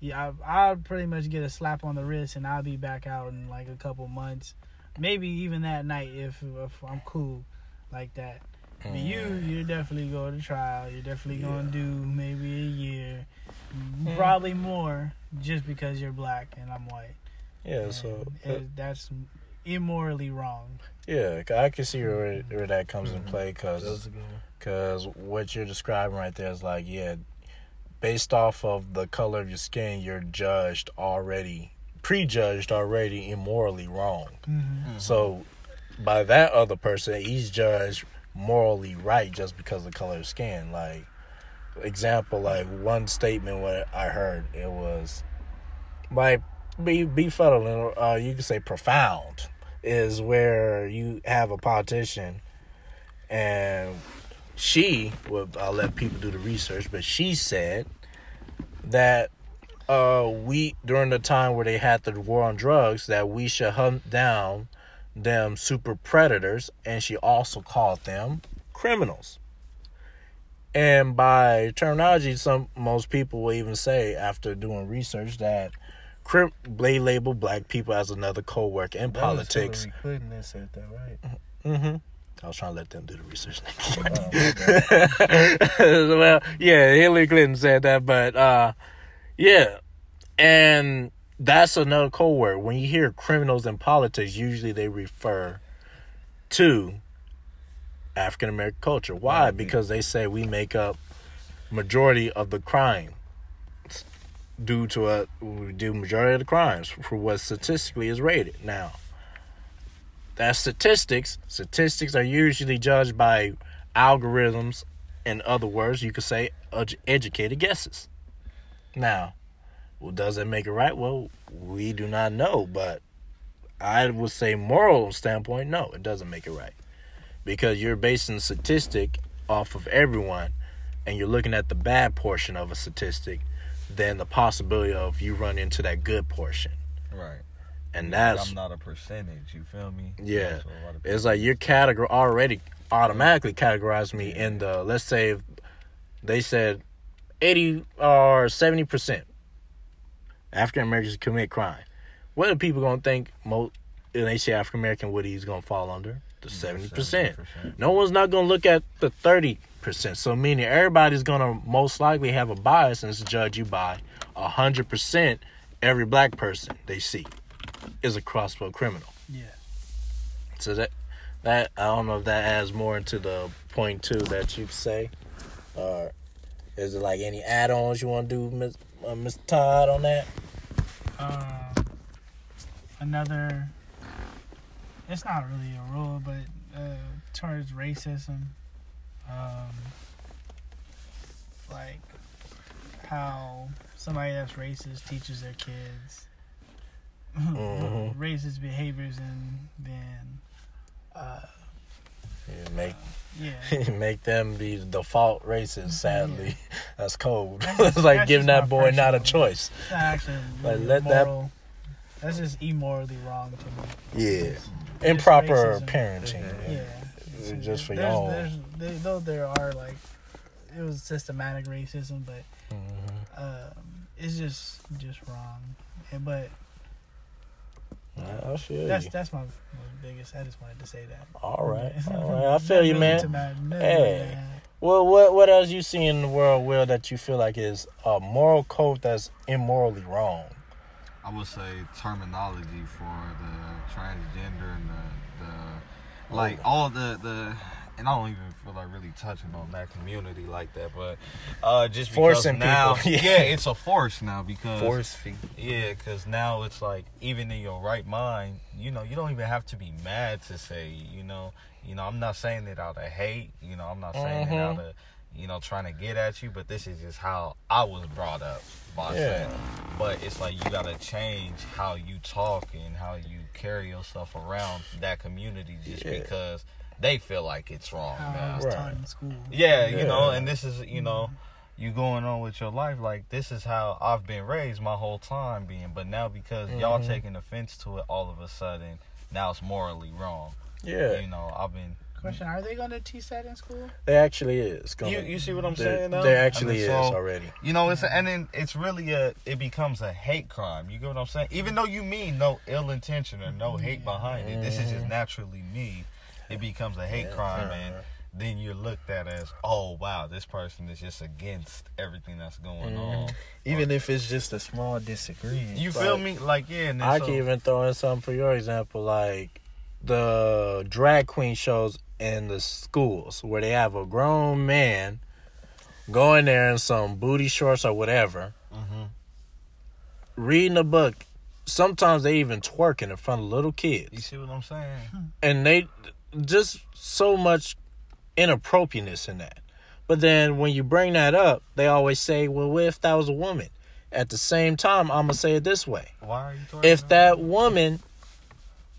yeah, I, I'll pretty much get a slap on the wrist, and I'll be back out in like a couple months maybe even that night if if I'm cool like that. But you, Mm. you're definitely going to trial. You're definitely going to do maybe a year, Yeah. probably more, just because you're black and I'm white. yeah. So And it- that's immorally wrong. Yeah, I can see where where that comes in play because That's a good one. because what you're describing right there is like yeah, based off of the color of your skin, you're judged already, prejudged already immorally wrong. Mm-hmm. So by that other person, he's judged morally right just because of the color of skin. Like example, like one statement what I heard it was like be be subtle. Uh, you could say profound is where you have a politician and she well I'll let people do the research, but she said that uh we during the time where they had the war on drugs that we should hunt down them super predators and she also called them criminals. And by terminology, some most people will even say after doing research that crim- they label black people as another co-worker in That politics. Hillary Clinton that said that, right? Mm-hmm. I was trying to let them do the research. Oh, well, yeah, Hillary Clinton said that, but uh, yeah, and that's another code word. When you hear criminals in politics, usually they refer to African American culture. Why? Because they say we make up majority of the crime due to a we do majority of the crimes for what statistically is rated. Now, that's statistics. Statistics are usually judged by algorithms. In other words, you could say ed- educated guesses. Now, well, does it make it right? Well, we do not know, but I would say moral standpoint, no, it doesn't make it right. Because you're basing statistic off of everyone and you're looking at the bad portion of a statistic than the possibility of you run into that good portion. Right. And that's I'm not a percentage. You feel me? Yeah. That's what a lot of it's like your category already automatically categorized me in the let's say they said 80 or 70 percent African Americans commit crime. What are people gonna think? Most when they say African American, what he's gonna fall under? The seventy percent. 70%. No one's not gonna look at the thirty percent. So meaning everybody's gonna most likely have a bias and judge you by a hundred percent. Every black person they see is a crossbow criminal. Yeah. So that that I don't know if that adds more into the point two that you say, or is it like any add-ons you want to do, Miss uh, Mr. Todd, on that? Um, another. It's not really a rule, but uh, towards racism, um, like how somebody that's racist teaches their kids Mhm. racist behaviors, and then uh, You make yeah, make them be the default racist. Sadly, that's cold. That's it's like giving that boy not a choice. it's not actually Like, really let that- That's just immorally wrong to me. Yeah, Just improper parenting. Yeah. It's just for your there's, own. there's, there, though there are like it was systematic racism, but Mhm. um, it's just just wrong. Yeah, but I feel that's you. that's my, my biggest. I just wanted to say that. All right, all right. I feel you, man. my- Hey. Well, what what else you see in the world, Will, that you feel like is a moral code that's immorally wrong? I would say terminology for the transgender and the, the like all the the and I don't even feel like really touching on that community like that, but uh just because Forcing now, people, yeah. it's a force now because Force feed. yeah, because now it's like even in your right mind, you know, you don't even have to be mad to say, you know, you know, I'm not saying it out of hate, you know, I'm not saying it out of, you know, trying to get at you, but this is just how I was brought up by Yeah. saying. But it's like you gotta change how you talk and how you carry yourself around that community just Yeah. because they feel like it's wrong how I now. Right. taught in school. Yeah, you know, and this is, you know, you going on with your life like this is how I've been raised my whole time being, but now because y'all Mhm. taking offense to it all of a sudden, now it's morally wrong. Yeah, You know, I've been Question: Are they going to teach that in school? it actually is. Gonna, You you see what I'm there, saying They there I actually mean, is already. You know, it's a, and then it's really a it becomes a hate crime. You get what I'm saying? Even though you mean no ill intention or no hate behind it, this is just Mhm. naturally me. It becomes a hate Yeah. crime, and then you're looked at as, oh wow, this person is just against everything that's going Mhm. on. Even if it's just a small disagreement. You feel Like, me? Like yeah, and I so, can even throw in something for your example, like the drag queen shows in the schools where they have a grown man going there in some booty shorts or whatever, Mhm. reading a book. Sometimes they even twerking in front of little kids. You see what I'm saying? and they just so much inappropriateness in that. But then when you bring that up, they always say, "Well, what if that was a woman?" At the same time, I'm gonna say it this way: Why are you? if that woman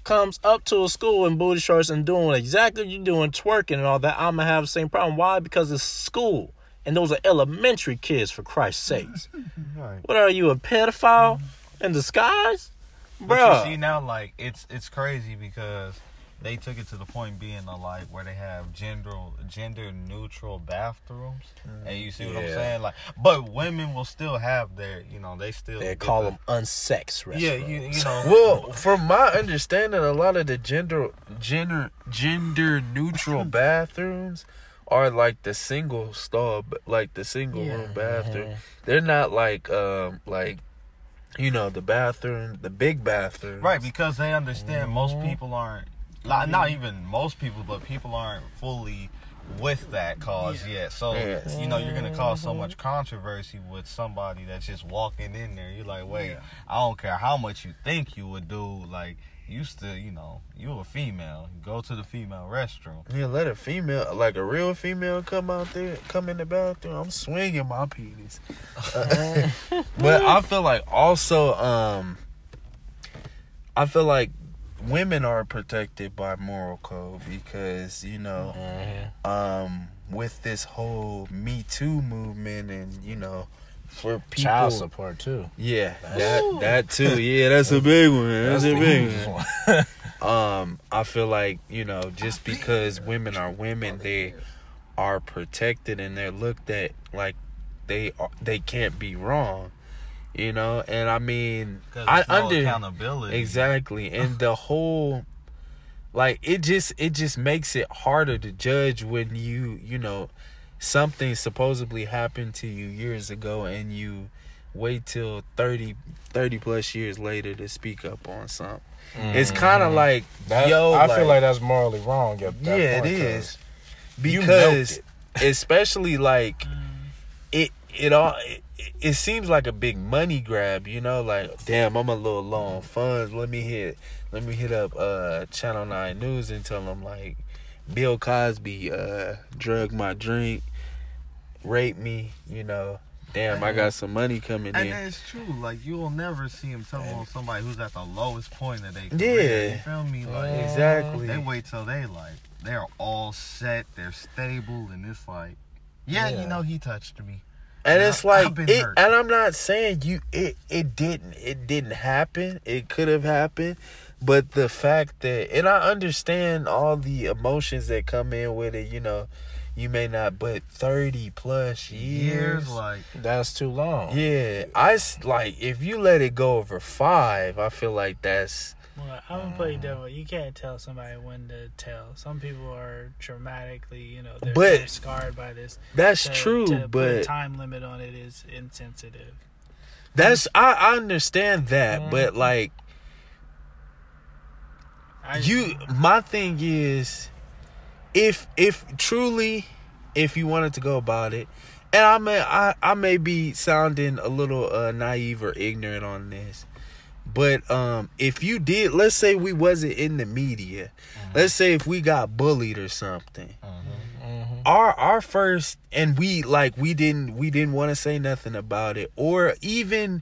comes up to a school in booty shorts and doing exactly what you're doing, twerking and all that, I'm gonna have the same problem. Why? Because it's school, and those are elementary kids, for Christ's sakes. Right. what are you, a pedophile in disguise, But Bruh. you see now, like it's it's crazy because they took it to the point being a like where they have gender gender neutral bathrooms, and you see what I'm saying? Like, but women will still have their, you know, they still They call the- them unsexed restaurants. Yeah, you you know. Well, from my understanding, a lot of the gender gender gender neutral bathrooms are like the single stall, like the single Yeah. room bathroom. They're not like um like you know, the bathroom, the big bathroom. Right, because they understand most Mhm. people aren't, like, not even most people, but people aren't fully with that cause Yeah. yet. So, Yeah. you know, you're going to cause so much controversy with somebody that's just walking in there. You're like, wait, Yeah. I don't care how much you think you would do. Like, you still, you know, you a female. You go to the female restroom. Yeah, let a female, like a real female, come out there, come in the bathroom. I'm swinging my penis. Uh, but I feel like also, um, I feel like women are protected by moral code because you know, Mhm. um, with this whole Me Too movement and you know, for people, Child support too. yeah, That's- that that too. Yeah, that's a big one. That's, a big one. one. um i feel like you know just because women are women they are protected and they're looked at like they are they can't be wrong you know and i mean i no under accountability. exactly and the whole like it just it just makes it harder to judge when you you know something supposedly happened to you years ago and you wait till 30 30 plus years later to speak up on something it's kind of like That, yo I feel like that's morally wrong. At that yeah point, it is 'cause you because it. especially like Mm. it it all it, it seems like a big money grab you know like damn i'm a little low on funds let me hit let me hit up uh channel 9 news and tell them like bill cosby uh drug my drink raped me you know damn i got some money coming And in it's true. Like you'll never see him tell on somebody who's at the lowest point of their Yeah. career. You feel me? Like exactly they wait till they like they're all set, they're stable, and it's like, yeah, Yeah. you know, he touched me. And it's like it, hurt. and i'm not saying you it it didn't it didn't happen it could have happened but the fact that and i understand all the emotions that come in with it you know you may not but 30 plus years, Years, like That's too long. yeah I like if you let it go over five i feel like that's Well, I'm gonna play devil. You can't tell somebody when to tell. Some people are traumatically, you know, they're, But- they're scarred by this. that's To- true to but time limit on it is insensitive. that's I, I understand that but like I, you my thing is if if truly if you wanted to go about it and i may i, I may be sounding a little uh naive or ignorant on this but um if you did let's say we wasn't in the media. Let's say if we got bullied or something. Mhm. our our first and we like we didn't we didn't want to say nothing about it. Or even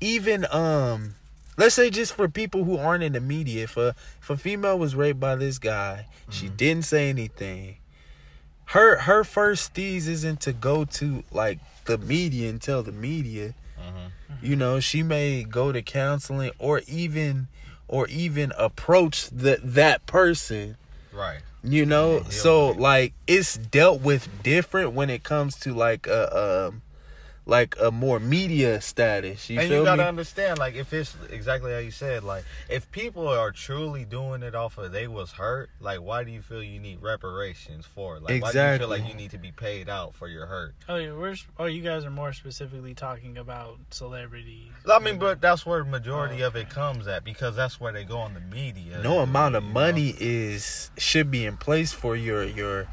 even um let's say just for people who aren't in the media if a if a female was raped by this guy she didn't say anything. Her her first steez isn't to go to like the media and tell the media you know she may go to counseling or even or even approach the that person right. you know Yeah, so right. like it's dealt with different when it comes to like a um like a more media status you and feel you gotta me understand, like, if it's exactly how you said, like, if people are truly doing it off of they was hurt, like, why do you feel you need reparations for it? Like, why do you feel like you need to be paid out for your hurt? Oh, yeah, we're, oh, you guys are more specifically talking about celebrities. I mean, but that's where the majority of it comes at because that's where they go on the media. no amount of you know? money is should be in place for your your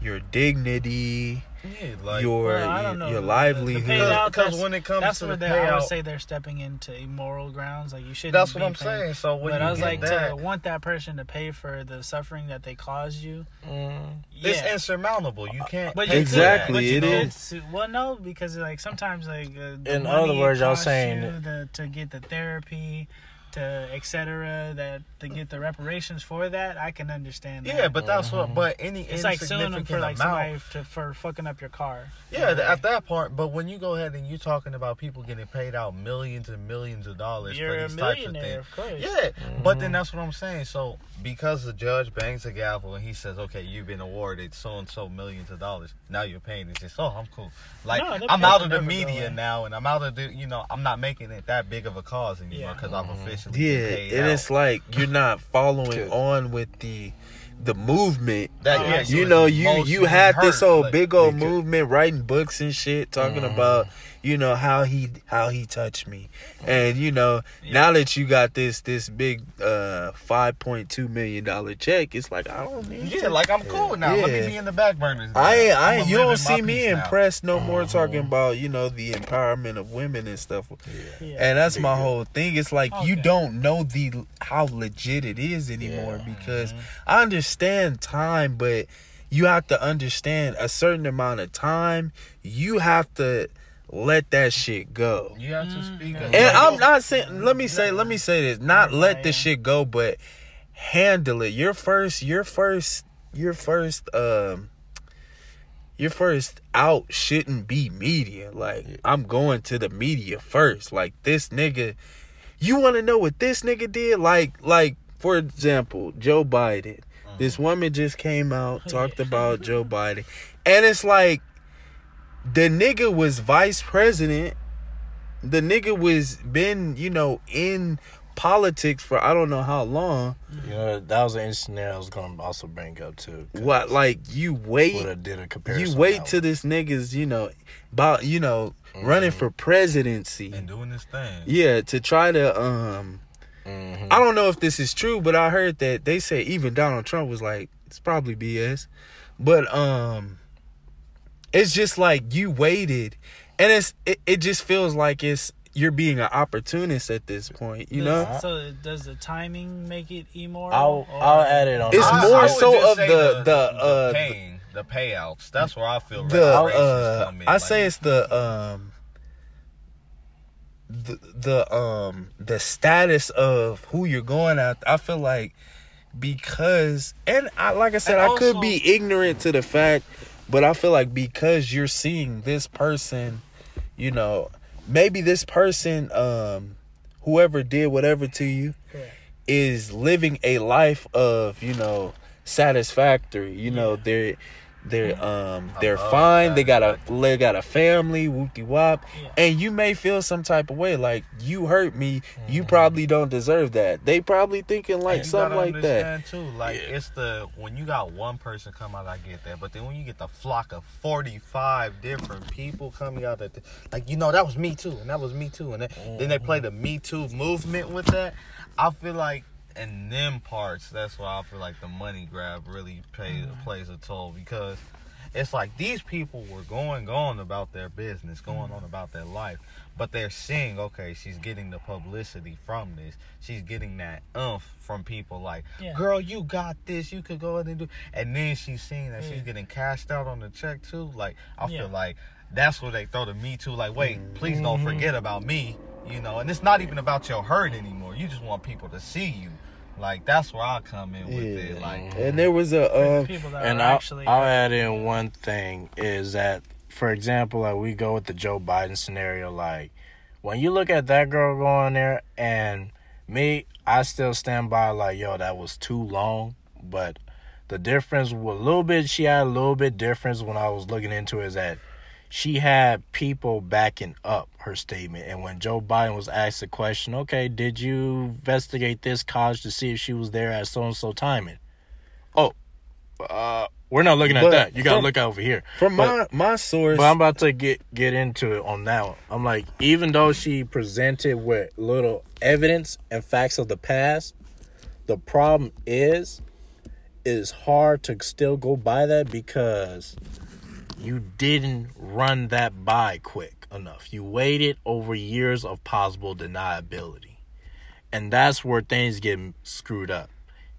your dignity Yeah, like, your Well, I your The- the livelihood because when it comes That's to where the they, I would say they're stepping into immoral grounds. Like you shouldn't. that's be what I'm paying- saying. So when But you I was get like, that, to want that person to pay for the suffering that they caused you. Mm. it's insurmountable. You can't. But you Exactly, could, but you it could is. sue- Well, no, because like sometimes like uh, the In money other words, y'all saying you the, to get the therapy, to etc. That to get the reparations for that, I can understand. That. Yeah, but that's what. But any it's like suing them for like amount, somebody to, for fucking up your car. Yeah, You know, at that point. But when you go ahead and you're talking about people getting paid out millions and millions of dollars you're for a these types of millionaire, things. of course. Yeah, but then that's what I'm saying. So because the judge bangs a gavel and he says, "Okay, you've been awarded so and so millions of dollars. Now you're paying." It's just, "Oh, I'm cool." Like No, I'm out of the media now, and I'm out of the. You know, I'm not making it that big of a cause anymore Yeah. because I've mm-hmm. Officially yeah and out. it's like you're not following on with the the movement that. Yeah, you know you you had this whole like- big old movement writing books and shit talking Mhm. about you know how he how he touched me, and you know now that you got this this big uh five point two million dollar check, it's like I don't need Yeah, to- like I'm cool now. Let Yeah. me be in the back burners. now. I ain't, I ain't, you don't see me peace now. impressed no more Uh-huh. talking about you know the empowerment of women and stuff. Yeah. And that's my whole thing. It's like you don't know the how legit it is anymore Yeah. because I understand time, but you have to understand a certain amount of time. You have to let that shit go. You have to speak. Mm, up. yeah. And I'm not saying. Let me say. Let me say this. Not let the shit go, but handle it. Your first. Your first. Your first. Um. Your first out shouldn't be media. Like I'm going to the media first. Like this nigga. You want to know what this nigga did? Like like for example, Joe Biden. This woman just came out talked about Joe Biden, and it's like the nigga was vice president the nigga was been you know in politics for I don't know how long. You know, that was an interesting scenario I was going to also bring up too. 'cause What like you wait, Would did a comparison. you wait on till this nigga's you know about you know running for presidency. and doing this thing. Yeah, to try to um one. Mhm. I don't know if this is true, but I heard that they say even Donald Trump was like it's probably BS. But um it's just like you waited and it's it, it just feels like it's you're being an opportunist at this point, you know? So does the timing make it immoral? I'll I'll add it on. It's that. more would so of say the- the, uh, paying, the payouts. That's where I feel the uh come in. I Like, say it's the um the the um the status of who you're going at. I feel like because and I like I said And I could be ignorant to the fact, but I feel like because you're seeing this person, you know, maybe this person um whoever did whatever to you Correct. is living a life of you know satisfactory you know Yeah. they're they're um they're fine. they got a they got a family whoopty wop Yeah. and you may feel some type of way like you hurt me you probably don't deserve that. They probably thinking like something like that. Too, like it's the when you got one person come out, I get that. But then when you get the flock of forty five different people coming out, at the, like you know that was me too, and that was me too, and then, then they play the Me Too movement with that. I feel like in them parts, that's why I feel like the money grab really pay, mm-hmm. plays a toll because it's like these people were going going about their business, going on mm-hmm. about their life, but they're seeing okay, she's getting the publicity from this. She's getting that umph from people like, Yeah. girl, you got this. You could go ahead and do. And then she's seeing that Yeah. she's mm. getting cashed out on the check too. Like I Yeah. feel like that's where they throw the me too. Like, wait, please Mm-hmm. don't forget about me. You know, and it's not even about your hurt anymore. You just want people to see you. Like that's where I come in with it. Like and there was a um people that and are I'll, actually I'll add in one thing is that for example like we go with the joe biden scenario like when you look at that girl going there and me i still stand by like yo that was too long but the difference was a little bit she had a little bit difference when i was looking into it is that she had people backing up her statement and when joe biden was asked the question okay did you investigate this college to see if she was there at so and so timing oh uh, we're not looking at But that. You gotta from- look over here. from But- my my source But I'm about to get get into it on that one. I'm like, even though she presented with little evidence and facts of the past, the problem is, is hard to still go by that because you didn't run that by quick enough. You waited over years of possible deniability, and that's where things get screwed up.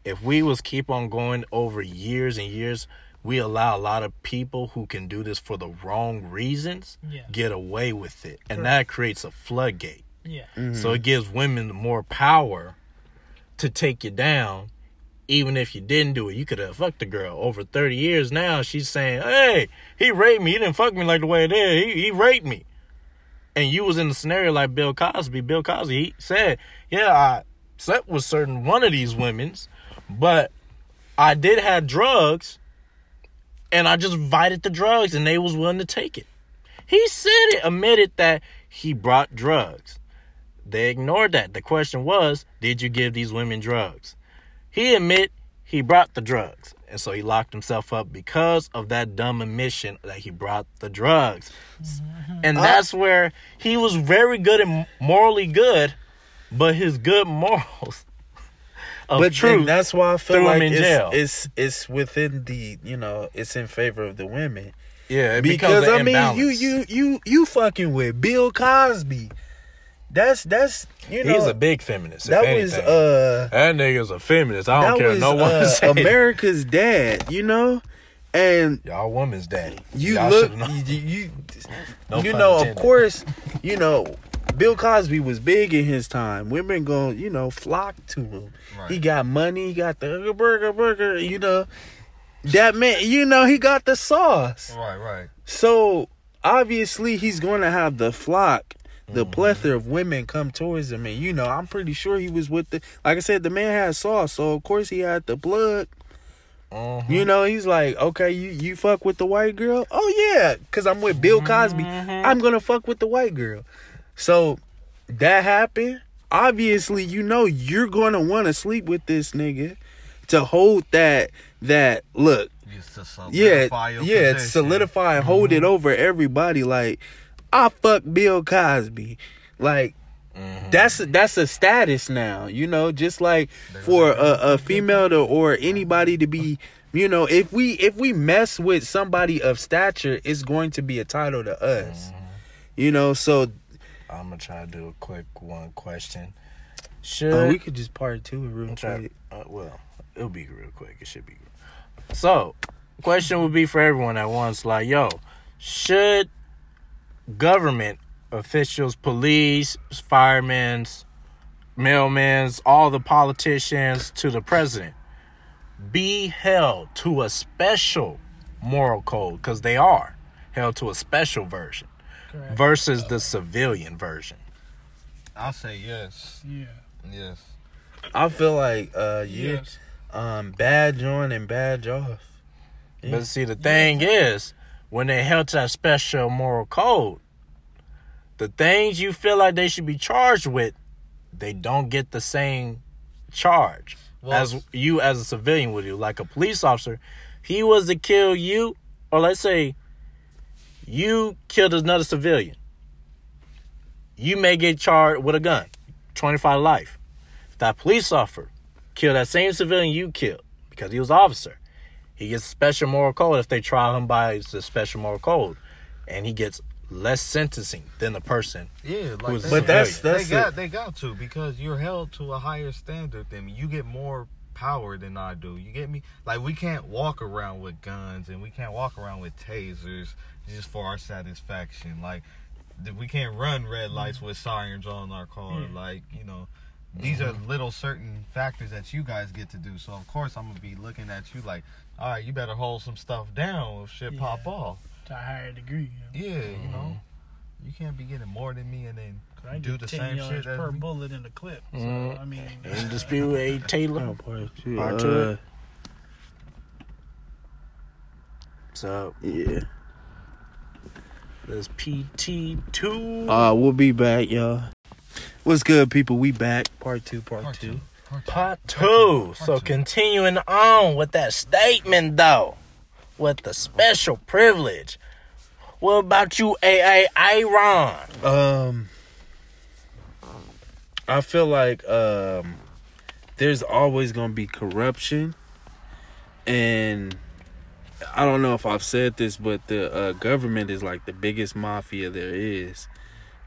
If we was keep on going over years and years, we allow a lot of people who can do this for the wrong reasons Yeah. get away with it, and Correct. that creates a floodgate. yeah. Mm-hmm. So it gives women more power to take you down, even if you didn't do it. You could have fucked the girl over 30 years now. She's saying, hey, he raped me. He didn't fuck me like the way it is. He, he raped me. And you was in the scenario like Bill Cosby. Bill Cosby he said, yeah, I slept with certain one of these women's, but I did have drugs and I just invited the drugs and they was willing to take it. He said it, admitted that he brought drugs. They ignored that. The question was, did you give these women drugs? He admit he brought the drugs. And so he locked himself up because of that dumb admission that he brought the drugs. Mm-hmm. And uh, that's where he was very good and morally good, but his good morals of but truth. that's why I feel like in it's, jail. it's it's within the you know it's in favor of the women yeah, because I an mean you you you you fucking with Bill Cosby. That's that's you know He's a big feminist. that was uh that nigga's a feminist. I don't care was no one uh. America's dad. You know, and Y'all woman's daddy. you Y'all look you you, No you know of course you know Bill Cosby was big in his time. Women going you know flock to him. Right. He got money. He got the burger burger. You know that man. You know he got the sauce. Right, right. So obviously he's going to have the flock, the Mm-hmm. plethora of women come towards him, and you know I'm pretty sure he was with the. Like I said, the man had sauce, so of course he had the blood. Mhm. You know, he's like, okay, you you fuck with the white girl? Oh yeah, cause I'm with Bill Cosby. Mm-hmm. I'm gonna fuck with the white girl. So that happened. Obviously, you know you're gonna want to sleep with this nigga to hold that that look. Yeah, your yeah, position. solidify and hold it over everybody. Like I fuck Bill Cosby. Like Mm-hmm. that's that's a status now, you know. Just like for a, a female to or anybody to be, you know, if we if we mess with somebody of stature, it's going to be a title to us, Mm-hmm. you know. So I'm gonna try to do a quick one question. Should uh, we could just part two it real I'm quick. uh, well, it'll be real quick. It should be. So, question would be for everyone at once. Like, yo, should government officials, police, firemen, mailmen, all the politicians, to the president, be held to a special moral code? Because they are held to a special version Correct. versus the civilian version. I'll say yes. Yeah. Yes. I feel like uh yeah, Yes. um badge on and badge off. Yeah. But see, the thing is, when they held to that special moral code, the things you feel like they should be charged with, they don't get the same charge Well, as you as a civilian would do. Like a police officer, he was to kill you, or let's say you killed another civilian. You may get charged with a gun, 25 life. If that police officer killed that same civilian you killed because he was an officer, he gets a special moral code if they trial him by the special moral code, and he gets less sentencing than the person. Yeah, like Who's they- But that's they that's got it. they got to because you're held to a higher standard than me. You get more power than I do. You get me? Like we can't walk around with guns and we can't walk around with tasers just for our satisfaction. Like we can't run red mm-hmm. lights with sirens on our car. Yeah. Like you know. These are little certain factors that you guys get to do. So of course I'm gonna be looking at you like, all right, you better hold some stuff down if shit Yeah. pop off. To a higher degree. You know? Yeah, you know, you can't be getting more than me and then I do the same yards shit as per me. bullet in the clip. So Mhm. I mean, In dispute, A. Taylor. Oh, part two. Part two. Uh, So yeah. there's PT two. Uh, we'll be back, y'all. What's good, people? We back. Part two, part, Part two. two. Part two. Part Part two. Part So two. continuing on with that statement though, with the special privilege. What about you, AA Iron? Um, I feel like um, there's always gonna be corruption, and I don't know if I've said this, but the uh, government is like the biggest mafia there is,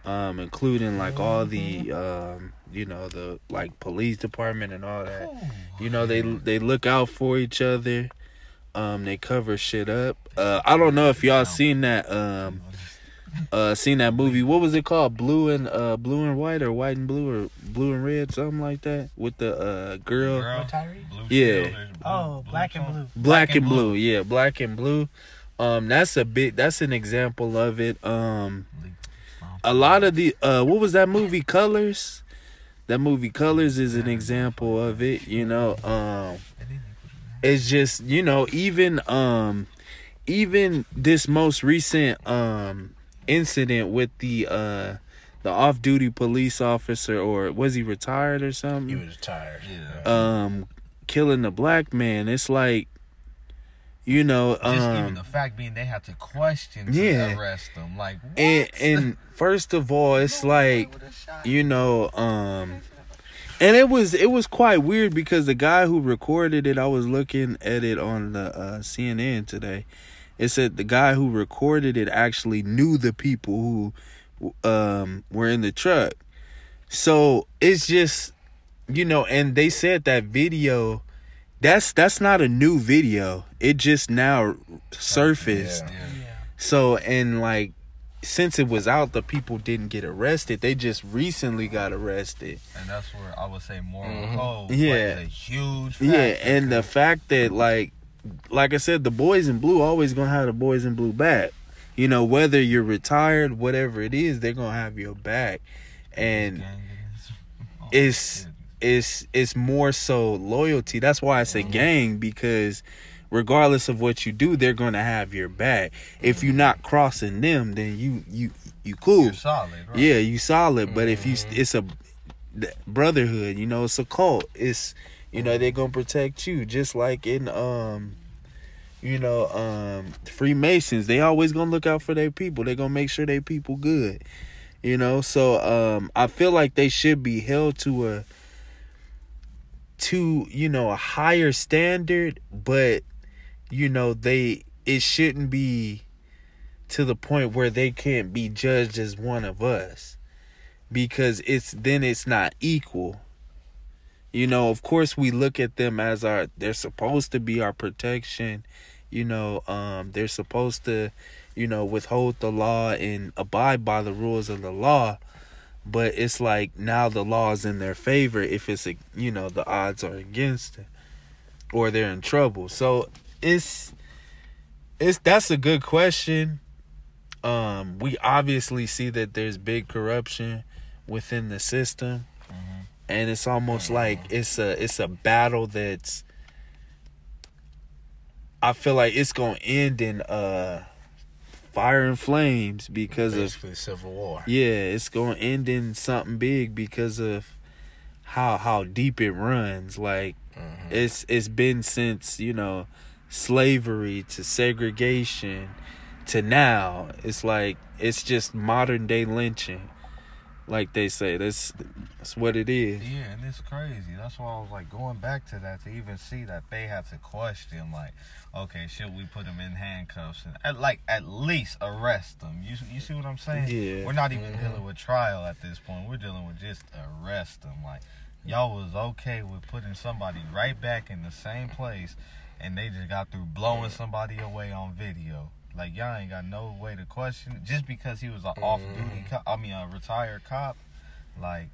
um, including like all the um, you know the like police department and all that. You know they they look out for each other. Um, they cover shit up. Uh, I don't know if y'all seen that. Um, uh seen that movie what was it called blue and uh blue and white or white and blue or blue and red something like that with the uh girl, Girl, Tyree? blue Yeah. blue- Oh, black and blue. black, and and blue. yeah black and blue um that's a bit that's an example of it um a lot of the uh what was that movie colors that movie colors is an example of it you know um it's just you know even um even this most recent um incident with the uh the off-duty police officer or was he retired or something He was retired Yeah. um killing a black man. It's like, you know, Just even um, the fact being they had to question to Yeah. arrest them. Like what? and and first of all, it's like, you know, um, and it was it was quite weird because the guy who recorded it, I was looking at it on the uh, CNN today. It said the guy who recorded it actually knew the people who um were in the truck. So it's just you know, and they said that video that's that's not a new video. It just now surfaced. Yeah. Yeah. So and like since it was out, the people didn't get arrested. They just recently got arrested. and that's where I would say moral Mhm. code Yeah. plays a huge factor. Yeah, and the fact that like like I said, the boys in blue always gonna have the boys in blue back. You know, whether you're retired, whatever it is, they're gonna have your back. And Gang is- it's- goodness. It's it's more so loyalty. That's why I say Mm-hmm. gang because regardless of what you do, they're gonna have your back. If you're not crossing them, then you you you cool. You're solid, right? Yeah, you solid. But if you, Mhm. it's a brotherhood. You know, it's a cult. It's you know they're gonna protect you just like in um, you know um Freemasons. They always gonna look out for their people. They gonna make sure their people good. You know, so um, I feel like they should be held to a to you know a higher standard, but you know they it shouldn't be to the point where they can't be judged as one of us. Because it's then it's not equal. You know of course we look at them as our they're supposed to be our protection. You know um they're supposed to you know withhold the law and abide by the rules of the law but it's like now the law is in their favor if it's a you know the odds are against it or they're in trouble. So it's it's that's a good question. Um we obviously see that there's big corruption within the system. Mhm. and it's almost like it's a it's a battle that's I feel like it's gonna end in uh fire and flames because of Basically, civil war. yeah, it's gonna end in something big because of how how deep it runs. Like Mhm. it's it's been since you know slavery to segregation to now. It's like it's just modern day lynching, like they say. That's that's what it is. Yeah, and it's crazy. That's why I was like going back to that to even see that they have to question like, okay, should we put them in handcuffs and at, like at least arrest them? You you see what I'm saying? Yeah. We're not even Mhm. dealing with trial at this point. We're dealing with just arrest them. Like y'all was okay with putting somebody right back in the same place, and they just got through blowing somebody away on video. Like y'all ain't got no way to question just because he was an off-duty cop. I mean, a retired cop. Like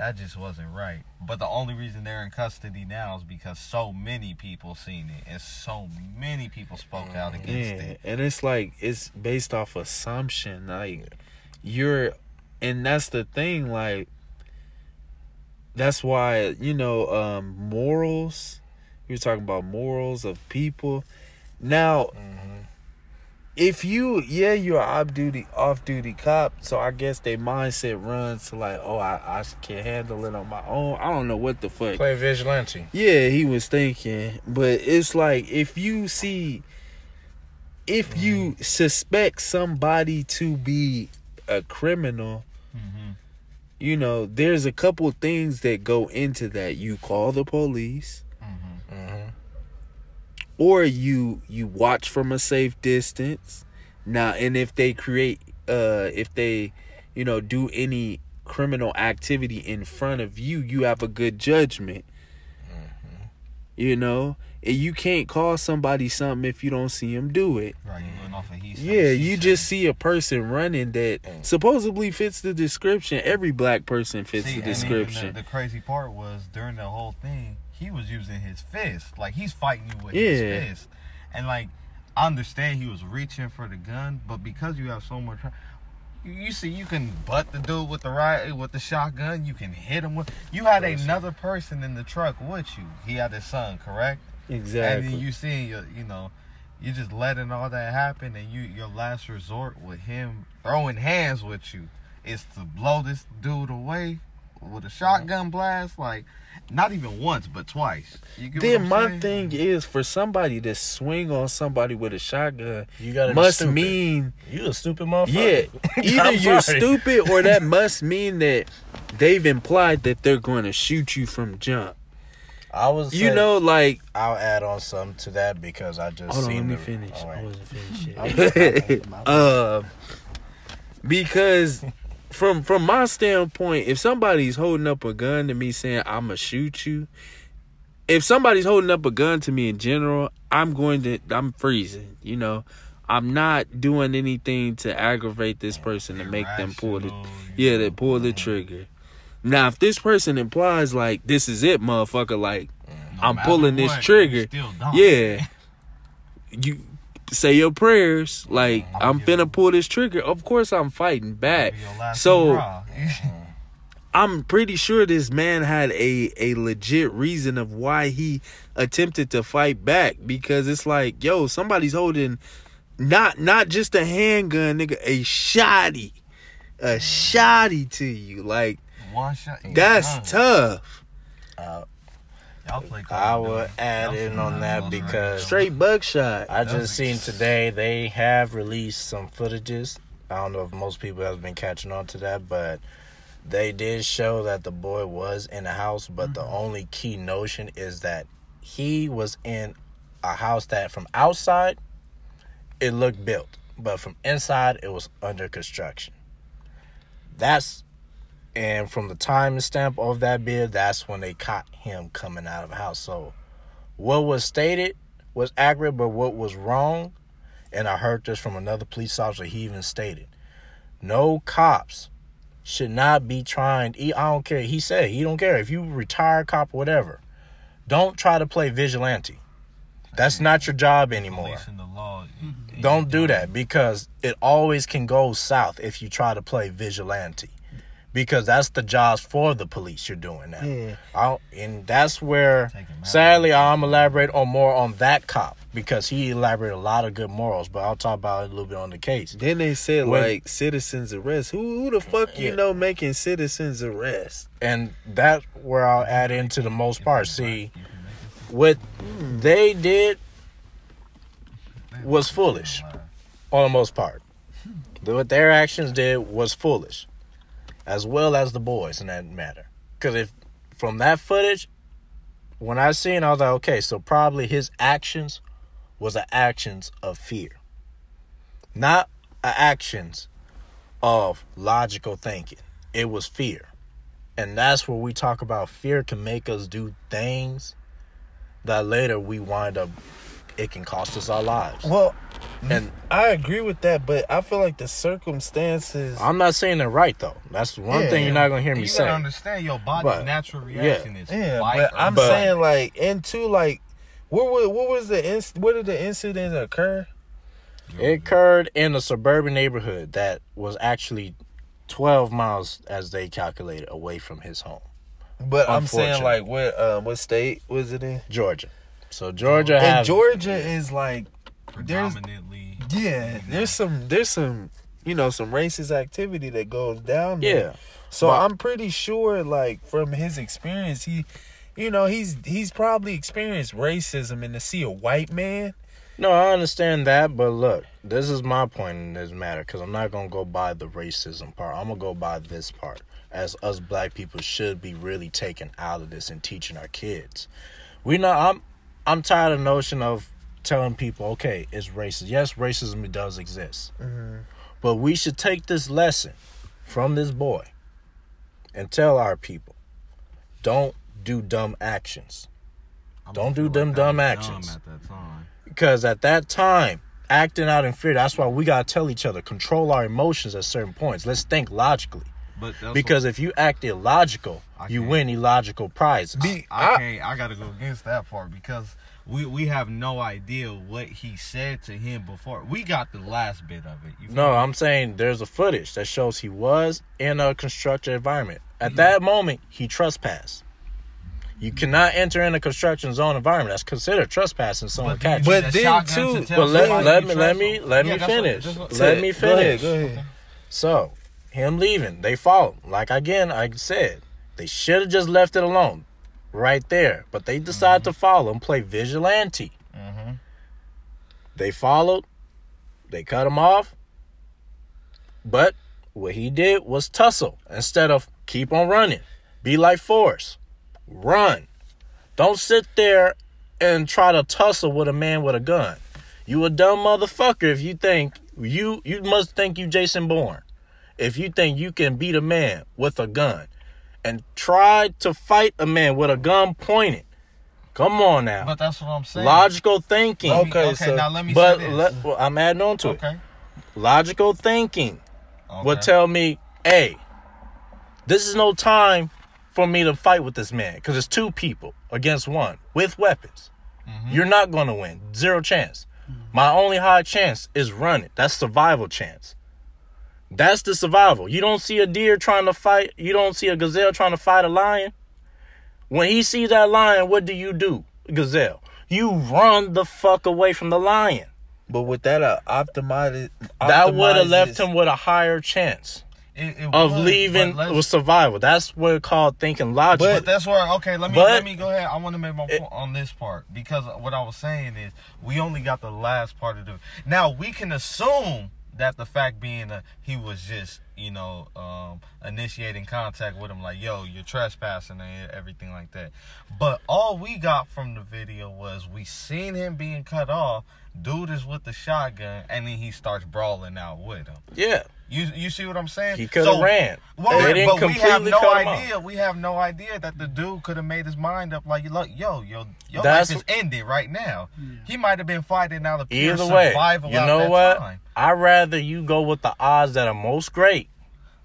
that just wasn't right. But the only reason they're in custody now is because so many people seen it and so many people spoke out Yeah, against it. and it's like it's based off assumption. Like you're, and that's the thing. Like that's why you know um morals. We were talking about morals of people. Now, Mhm. If you yeah you're off duty off duty cop, so I guess their mindset runs to like, oh I I can't handle it on my own. I don't know what the fuck. Play vigilante. Yeah, he was thinking, but it's like if you see, if you suspect somebody to be a criminal, Mm-hmm. you know, there's a couple things that go into that. You call the police, Mm-hmm. Mm-hmm. Or you you watch from a safe distance. Now, and if they create, uh, if they, you know, do any criminal activity in front of you, you have a good judgment. You know, and you can't call somebody something if you don't see them do it. Right, you off of Yeah, you just see a person running that Mm. supposedly fits the description. Every black person fits See, the description. The, the crazy part was during the whole thing, he was using his fist. Like he's fighting you with Yeah. his fist. And like I understand he was reaching for the gun, but because you have so much you, see you can butt the dude with the right with the shotgun, you can hit him with you had another person in the truck with you. He had his son, correct? And exactly. then you see you you know, you just letting all that happen and you your last resort with him throwing hands with you is to blow this dude away with a shotgun blast like Not even once, but twice. You get what Then I'm my saying? thing is for somebody to swing on somebody with a shotgun You gotta must stupid. mean you a stupid motherfucker. yeah, either you're stupid or that must mean that they've implied that they're going to shoot you from jump. I was. You know, like I'll add on something to that because I just hold on, let me the- finish. all I wasn't finished Okay. yet. uh, because from from my standpoint, if somebody's holding up a gun to me saying I'ma shoot you, if somebody's holding up a gun to me in general, I'm going to I'm freezing. You know, I'm not doing anything to aggravate this person to make them pull the yeah, they pull the trigger. Now, if this person implies like this is it, motherfucker, like No I'm pulling this what, trigger, yeah, you say your prayers. Like I'm finna pull this trigger. Of course, I'm fighting back. Be your last So- I'm pretty sure this man had a a legit reason of why he attempted to fight back because it's like, yo, somebody's holding not not just a handgun, nigga, a shotty, a shotty to you. Like one shot. that's tough. Uh, Y'all play Call I of would add in on that because- Straight buckshot. I That's just seen today they have released some footages. I don't know if most people have been catching on to that, but they did show that the boy was in a house, but the only key notion is that he was in a house that from outside it looked built, but from inside it was under construction. That's and from the time stamp of that bid, that's when they caught him coming out of the house. So what was stated was accurate, but what was wrong, and I heard this from another police officer, he even stated, no cops should not be trying, I don't care, he said, he don't care, if you retire cop or whatever, don't try to play vigilante. That's not your job anymore. The law. Mm-hmm. Don't do that because it always can go south if you try to play vigilante. Because that's the jobs for the police you're doing now. Yeah. I, and that's where, Take him out. sadly, I'm elaborate on more on that cop because he elaborated a lot of good morals. But I'll talk about it a little bit on the case. Then they said When- like citizens arrest. Who who the fuck you Yeah. know making citizens arrest? and that's where I'll add into the most part. See, what hmm. they did was foolish on the most part. Hmm. What their actions did was foolish, as well as the boys in that matter. Because if from that footage, when I seen, I was like, okay, so probably his actions was the actions of fear, not actions of logical thinking. It was fear. And that's where we talk about fear can make us do things that later we wind up it can cost us our lives. Well, And I agree with that, but I feel like the circumstances. I'm not saying they're right though. That's one Yeah. thing you're not gonna hear me You say. gotta understand your body's But- natural reaction is yeah, but I'm But- saying like, and two, like, what was what was the inc- where did the incident occur? It occurred in a suburban neighborhood that was actually 12 miles, as they calculated, away from his home, But I'm saying like, what uh, what state was it in? Georgia. So Georgia And has Georgia is like, there's predominantly. yeah, there's some there's some you know some racist activity that goes down. there. yeah. So But- I'm pretty sure, like from his experience, he, you know, he's he's probably experienced racism, and to see a white man, No, I understand that, but look, this is my point in this matter because I'm not gonna go by the racism part. I'm gonna go by this part, as us black people should be really taken out of this and teaching our kids. We not. I'm I'm tired of the notion of telling people, okay, it's racist. Yes, racism does exist, but we should take this lesson from this boy and tell our people, don't do dumb actions. I Don't do them that dumb actions. at that time. Because at that time, acting out in fear, that's why we gotta tell each other, control our emotions at certain points. Let's think logically. Because if you act illogical, I you can't. win illogical prizes. Be- I, I- can't. I gotta go against that part because we we have no idea what he said to him before. We got the last bit of it. You no, me? I'm saying there's a footage that shows he was in a constructed environment. At that moment, he trespassed. You cannot enter in a construction zone environment. That's considered trespassing. Someone do you catch. But then, too- to But let, somebody let me let me let Yeah, me that's what- finish. what- Let me Go ahead, finish. go ahead. So, him leaving, they followed. Like again, I said, they should have just left it alone. right there. But they decided to follow and play vigilante. Mm-hmm. They followed, they cut him off. But what he did was tussle instead of keep on running. Be like Forrest. Run. Don't sit there and try to tussle with a man with a gun. You a dumb motherfucker if you think you you must think you Jason Bourne. If you think you can beat a man with a gun and try to fight a man with a gun pointed. Come on now. But that's what I'm saying. Logical thinking. Let me- Okay, okay. so- now let me But say this. let, well, I'm adding on to it. okay. Logical thinking would tell me, hey, this is no time for me to fight with this man because it's two people against one with weapons. Mm-hmm. You're not going to win. Zero chance. My only high chance is running. That's survival chance. That's the survival. You don't see a deer trying to fight. You don't see a gazelle trying to fight a lion. When he sees that lion, what do you do, gazelle? You run the fuck away from the lion. But with that uh, optimized, That would have left him with a higher chance It, it of would, leaving with survival. That's what it's called thinking logic. But that's where okay. Let me But- let me go ahead. I want to make my point on this part because what I was saying is we only got the last part of the. Now we can assume that the fact being that he was just you know um, initiating contact with him, like yo, you're trespassing and everything like that. But all we got from the video was we seen him being cut off. Dude is with the shotgun, and then he starts brawling out with him. yeah, You you see what I'm saying? he could have So- ran. well, they didn't but we have no cut him off. idea. We have no idea that the dude could have made his mind up. Like, look, yo, yo, your That's- life is ended right now. He might have been fighting out of pure Either way, survival. you know what? Time. I'd rather you go with the odds that are most great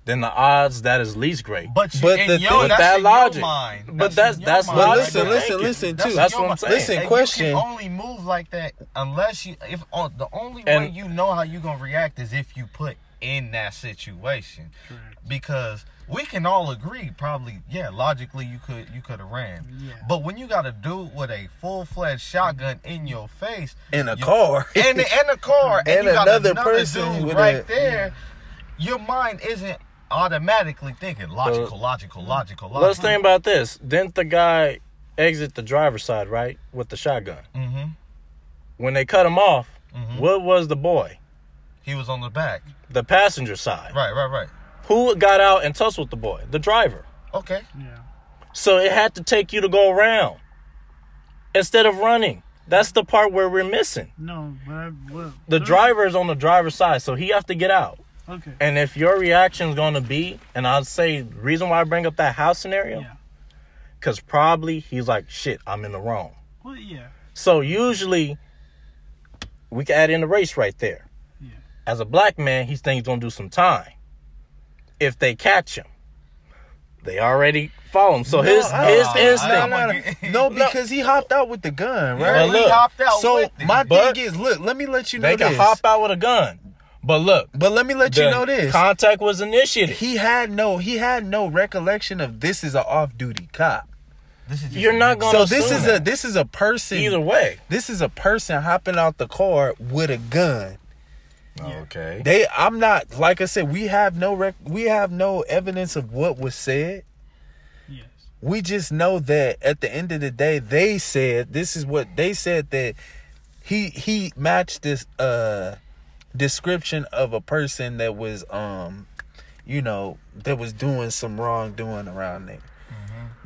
than the odds that is least great. But, you, But the your, thing- With that's that logic. your mind. But that's- in your that's mind. But logic. listen, Logical listen, listen That's too. in That's what I'm saying. Listen, And question. You can only move like that unless you, if on the only way you know how you are gonna react is if you put in that situation. Correct. because we can all agree probably yeah logically you could you could have ran Yeah. but when you got a dude with a full-fledged shotgun in your face in a you- car. and and a car and, And you got another another, person dude with right a- there your mind isn't automatically thinking logical logical logical logical Let's think about this. Didn't the guy exit the driver's side, right? With the shotgun. mm-hmm. When they cut him off, Mhm. what was the boy? He was on the back The passenger side. right right right Who got out and tussled with the boy? The driver. okay Yeah. So it had to take you to go around instead of running. That's the part where we're missing. No, but I, well, The driver is on the driver's side, so he have to get out. Okay. And if your reaction is going to be, and I'll say, reason why I bring up that house scenario, Yeah. because probably he's like, shit, I'm in the wrong. Well, yeah. So usually, we can add in the race right there. Yeah. As a black man, he thinks he's gonna do some time. If they catch him, they already follow him. So No, his his instinct. I- No, no, no, because he hopped out with the gun, yeah, right? Well, he hopped out so with it. my But- thing is, look, let me let you know they can this. hop out with a gun, but look, But let me let you know this. contact was initiated. he had no he had no recollection of this is an off-duty cop. this is just You're not gonna So this is that. a this is a person Either way. this is a person hopping out the car with a gun. Okay. They I'm not like I said we have no rec- we have no evidence of what was said. Yes. We just know that at the end of the day they said this is what they said that he he matched this uh description of a person that was um you know that was doing some wrongdoing around there.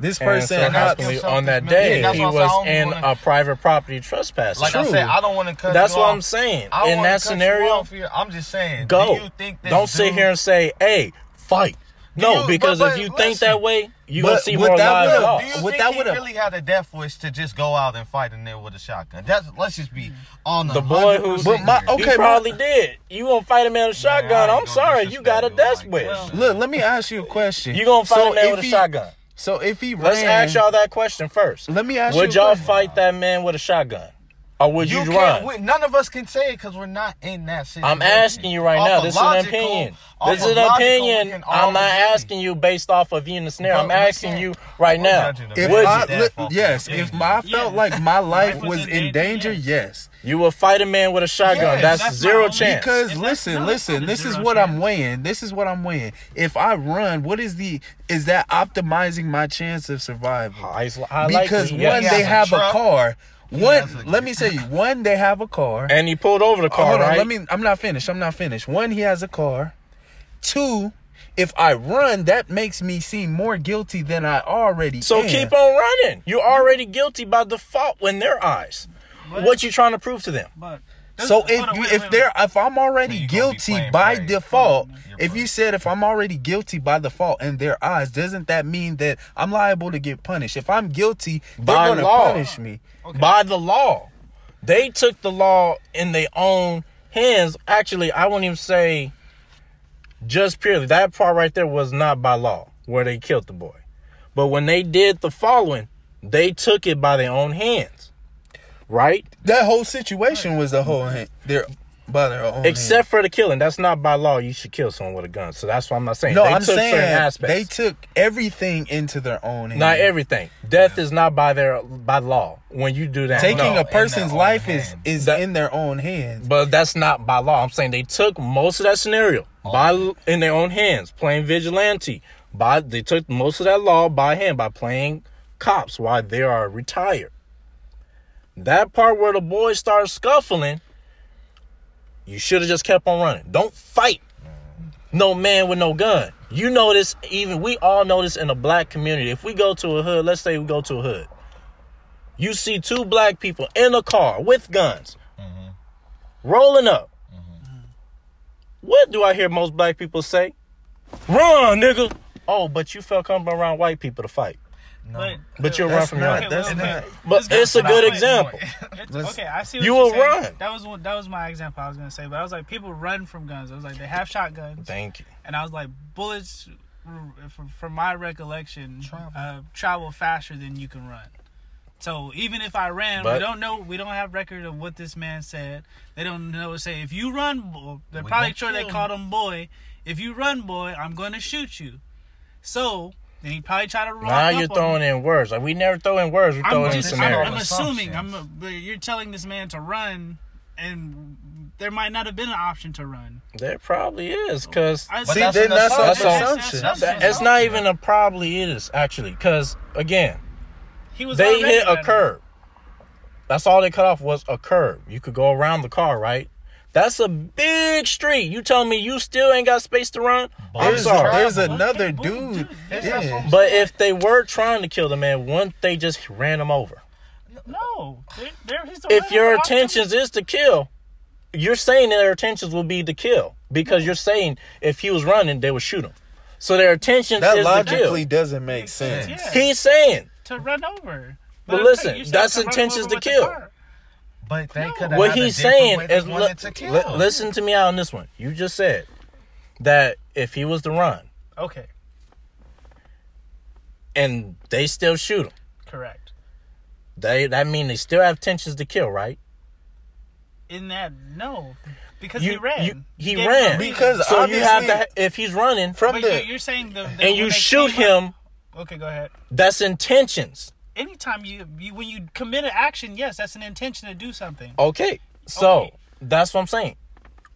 This person so hopped- on that day, That's he what I'm saying. was in wanna- a private property trespass. like I True. said I don't want to cut That's you what off. I'm saying. In that cut you scenario, off here. I'm just saying. go. Do you think this Don't sit here and say, "Hey, fight." No, you- because but- if you but think that way, you But gonna see more that lives will- lost. Do you What think that he would've- really had a death wish to just go out and fight in there with a shotgun? That's let's just be on The boy who's But my- okay, he probably did. You gonna fight a man with a shotgun? I ain't I'm sorry, you got a death dude wish. like that. Look, let me ask you a question. you gonna fight So a man if with a shotgun? So if he Let's ran, ask y'all that question first. Let me ask Would you. a y'all question. fight that man with a shotgun, or would you, You run? can't. We, none of us can say it because we're not in that situation. I'm asking you right Off now. of This is an opinion. This is an logical, opinion. I'm not asking you based off of you in the snare. But I'm asking you right now. If Would I, you? Li- yes, if my, I felt Yeah. like my life Life was was in in danger, danger, yes. You will fight a man with a shotgun. Yes, that's, that's zero chance. Because If that's- listen, listen, this is zero what I'm weighing. This is what I'm weighing. If I run, what is the is that optimizing my chance of survival? High- high Because yes. one, He they has a have a car. He One, has a- let me say, one, they have a car. and he pulled over the Oh, car, hold on, right? let me. I'm not finished. I'm not finished. One, he has a car. Two, if I run, that makes me seem more guilty than I already. so am. keep on running. You're already guilty by default in their eyes. But- What you trying to prove to them? But So if on, you, wait, if wait, they're if I'm already So you gonna be guilty by prey. default, You're if you said if I'm already guilty by default in their eyes, doesn't that mean that I'm liable to get punished? If I'm guilty, they're By gonna law. punish me. By the law. They took the law in their own hands. Actually, I wouldn't even say just purely. That part right there was not by law where they killed the boy. But when they did the following, they took it by their own hands. Right? That whole situation was the whole hand. They're by their own. Except for the killing. That's not by law. You should kill someone with a gun. So that's why I'm not saying. no, they I'm took certain saying aspects. they took everything into their own. Hand. not everything. Death is not by their by law. When you do that, Taking no. a person's life is hand. is That- in their own hands. But that's not by law. I'm saying they took most of that scenario by in their own hands, playing vigilante. By they took most of that law by hand by playing cops while they are retired. That part where the boys start scuffling, you should have just kept on running. Don't fight no man with no gun. You know this, even we all know this in the black community. If we go to a hood, let's say we go to a hood, you see two black people in a car with guns mm-hmm. rolling up. Mm-hmm. What do I hear most black people say? Run, nigga. Oh, but you felt comfortable around white people to fight. No. But you'll run from not- your that's own. not- But it's a good example. Okay, I see. You will run. That was what that was my example. I was gonna say, but I was like, people run from guns. I was like, they have shotguns, Thank you. and I was like, bullets, r- from, from my recollection, Travel. Uh, travel faster than you can run. So even if I ran, But- we don't know. We don't have record of what this man said. They don't know. Say if you run, they're probably sure they kill called him boy. If you run, boy, I'm going to shoot you. So then he probably tried to run. Now you're throwing in words. Like we never throw in words. We I'm, throw in just, I'm. I'm assuming. I'm. Assumptions. but you're telling this man to run, and there might not have been an option to run. there probably is, cause See, that's then an that's an assumption. assumption. That's- that- it's not even a probably is actually, cause again, He was. they hit a curb. That's all they cut off was a curb. You could go around the car, right? That's a big street. You tell me you still ain't got space to run? I'm There's, sorry. there's another dude. dude, Yeah. But if they were trying to kill the man, wouldn't they just ran him over? No, there, there, he's If your intentions is to kill, you're saying that their intentions will be to kill because you're saying if he was running, they would shoot him. So their intentions That is to logically doesn't make sense. Yeah. He's saying to run over. But okay, listen, you that's intentions over to with the kill. Car. But they No. could what had he's different saying way is wanted to kill. li- listen to me out on this one. You just said that if he was to run Okay, and they still shoot him, correct. they that mean they still have intentions to kill, right? In that, no, because You- he ran. you- he gave ran. Because So you have obviously- to if he's running From But the you're, you're saying the, the and you shoot came up- him, Okay, go ahead. that's intentions. Anytime you, you when you commit an action, yes, that's an intention to do something. Okay. So Okay. that's what I'm saying.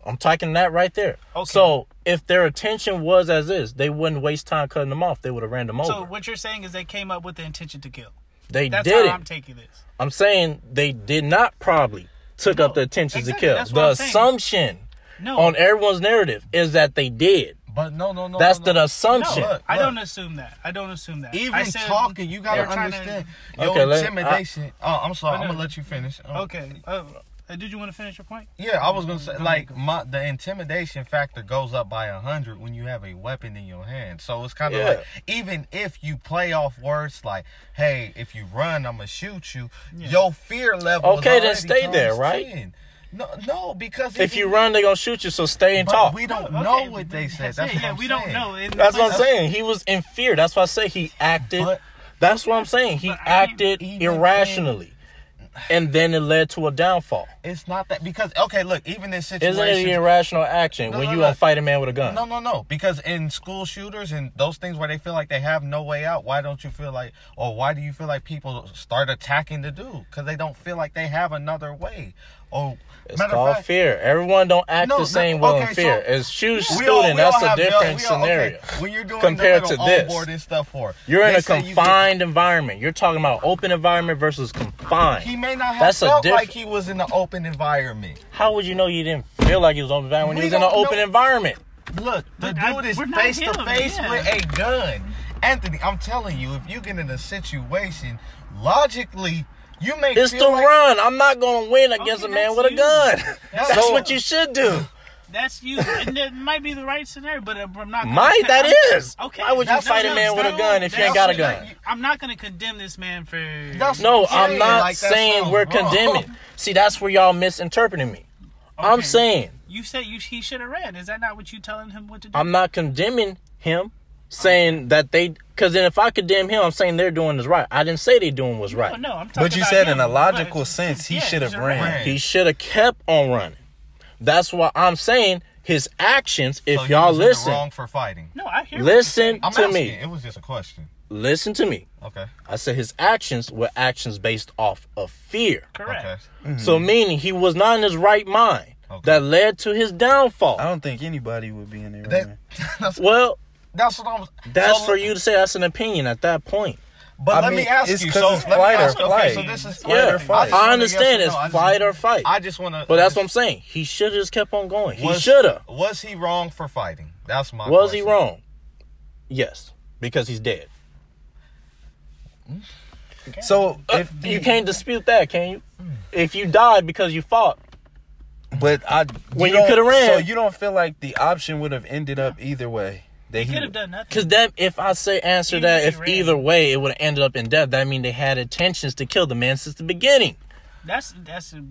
I'm taking that right there. Okay. So if their intention was as is, they wouldn't waste time cutting them off. They would have ran them over. So what you're saying is they came up with the intention to kill. they That's did how it. I'm taking this. I'm saying they did not probably took No, up the intentions exactly, to kill. that's The assumption No, on everyone's narrative is that they did. But no, no, no. That's no, no. the assumption. no, Look, I look. don't assume that. I don't assume that. Even said talking, you gotta were trying to- understand your Okay, let- intimidation. oh, I'm sorry. But I'm gonna let you finish. Oh. Okay. Uh, uh, did you want to finish your point? Yeah, I was gonna say like my the intimidation factor goes up by a hundred when you have a weapon in your hand. So it's kind of Yeah. like even if you play off words like, "Hey, if you run, I'm gonna shoot you," Yeah. your fear level. is Okay, then stay there, right? 10. No, no, because If you run, they're gonna shoot you. So stay and but talk. we don't oh, Okay, know what they said. That's That's it. what yeah, I'm we saying. don't know. In That's what I'm saying. He was in fear. That's why I say he acted. But- that's what I'm saying. He But I mean, acted even irrationally. and then it led to a downfall. It's not that because okay, look, even in Isn't it an irrational action No, when no, you no. gonna fight a man with a gun? No, no, no. Because in school shooters and those things where they feel like they have no way out, why don't you feel like, or why do you feel like people start attacking the dude? Because they don't feel like they have another way. Or It's matter called fact, fear. Everyone don't act No, the no, same well in okay, fear. so- As shoes student, all that's a have- we all- different okay, scenario. When you're doing compared the to this. onboard and stuff for, You're in a say you confined environment. You're talking about open environment versus confined. He may not have That's felt diff- like he was in an open environment. How would you know you didn't feel like he was open environment when We he was in an open know. environment? Look, the But I- dude is face to face yeah. with a gun. Anthony, I'm telling you, if you get in a situation, logically, you may It's feel the like, run. I'm not gonna win against Okay, a man that's with a gun. That's That's what you should do. That's you, and it might be the right scenario, but uh, I'm not. Gonna, Might that I'm- is. Okay. Why would you fight a man with a gun if you ain't got a gun? what I'm not gonna condemn this man for. That's- No, I'm not like saying sounds we're wrong. condemning. See, that's where y'all misinterpreting me. I'm saying You said you he should have ran. Is that not what you telling him what to do? I'm not condemning him, saying that they. Because then if I condemn him, I'm saying they're doing is right. I didn't say they doing was right. No, no, I'm talking But you about said him, in a logical but- sense, he yeah, should have ran. ran. He should have kept on running. That's why I'm saying his actions. If So y'all was in the listen, wrong for fighting. No, I hear. listen I'm to asking. me. It was just a question. Listen to me. Okay. I said his actions were actions based off of fear. Correct. Okay. So mm-hmm. meaning he was not in his right mind. Okay. That led to his downfall. I don't think anybody would be in there. That, Right that's, Well, that's what I'm. that's so- for you to say. That's an opinion at that point. But I let mean, me ask you. So it's flight or you, Okay, so this is Flight yeah, or fight. wanna I understand it's no. I just- fight or fight. I just want to. but that's what I'm saying. He should have just kept on going. He should have. Was he wrong for fighting? That's my. Was he wrong? Yes, because he's dead. So uh, if You can't dispute that, can you? Hmm. If you died because you fought, But I When you don't- coulda ran. So you don't feel like the option would have ended up either way. That he Could have done nothing. because that if I say answer Even that, if if ran. either way it would have ended up in death, that mean they had intentions to kill the man since the beginning. That's that's a,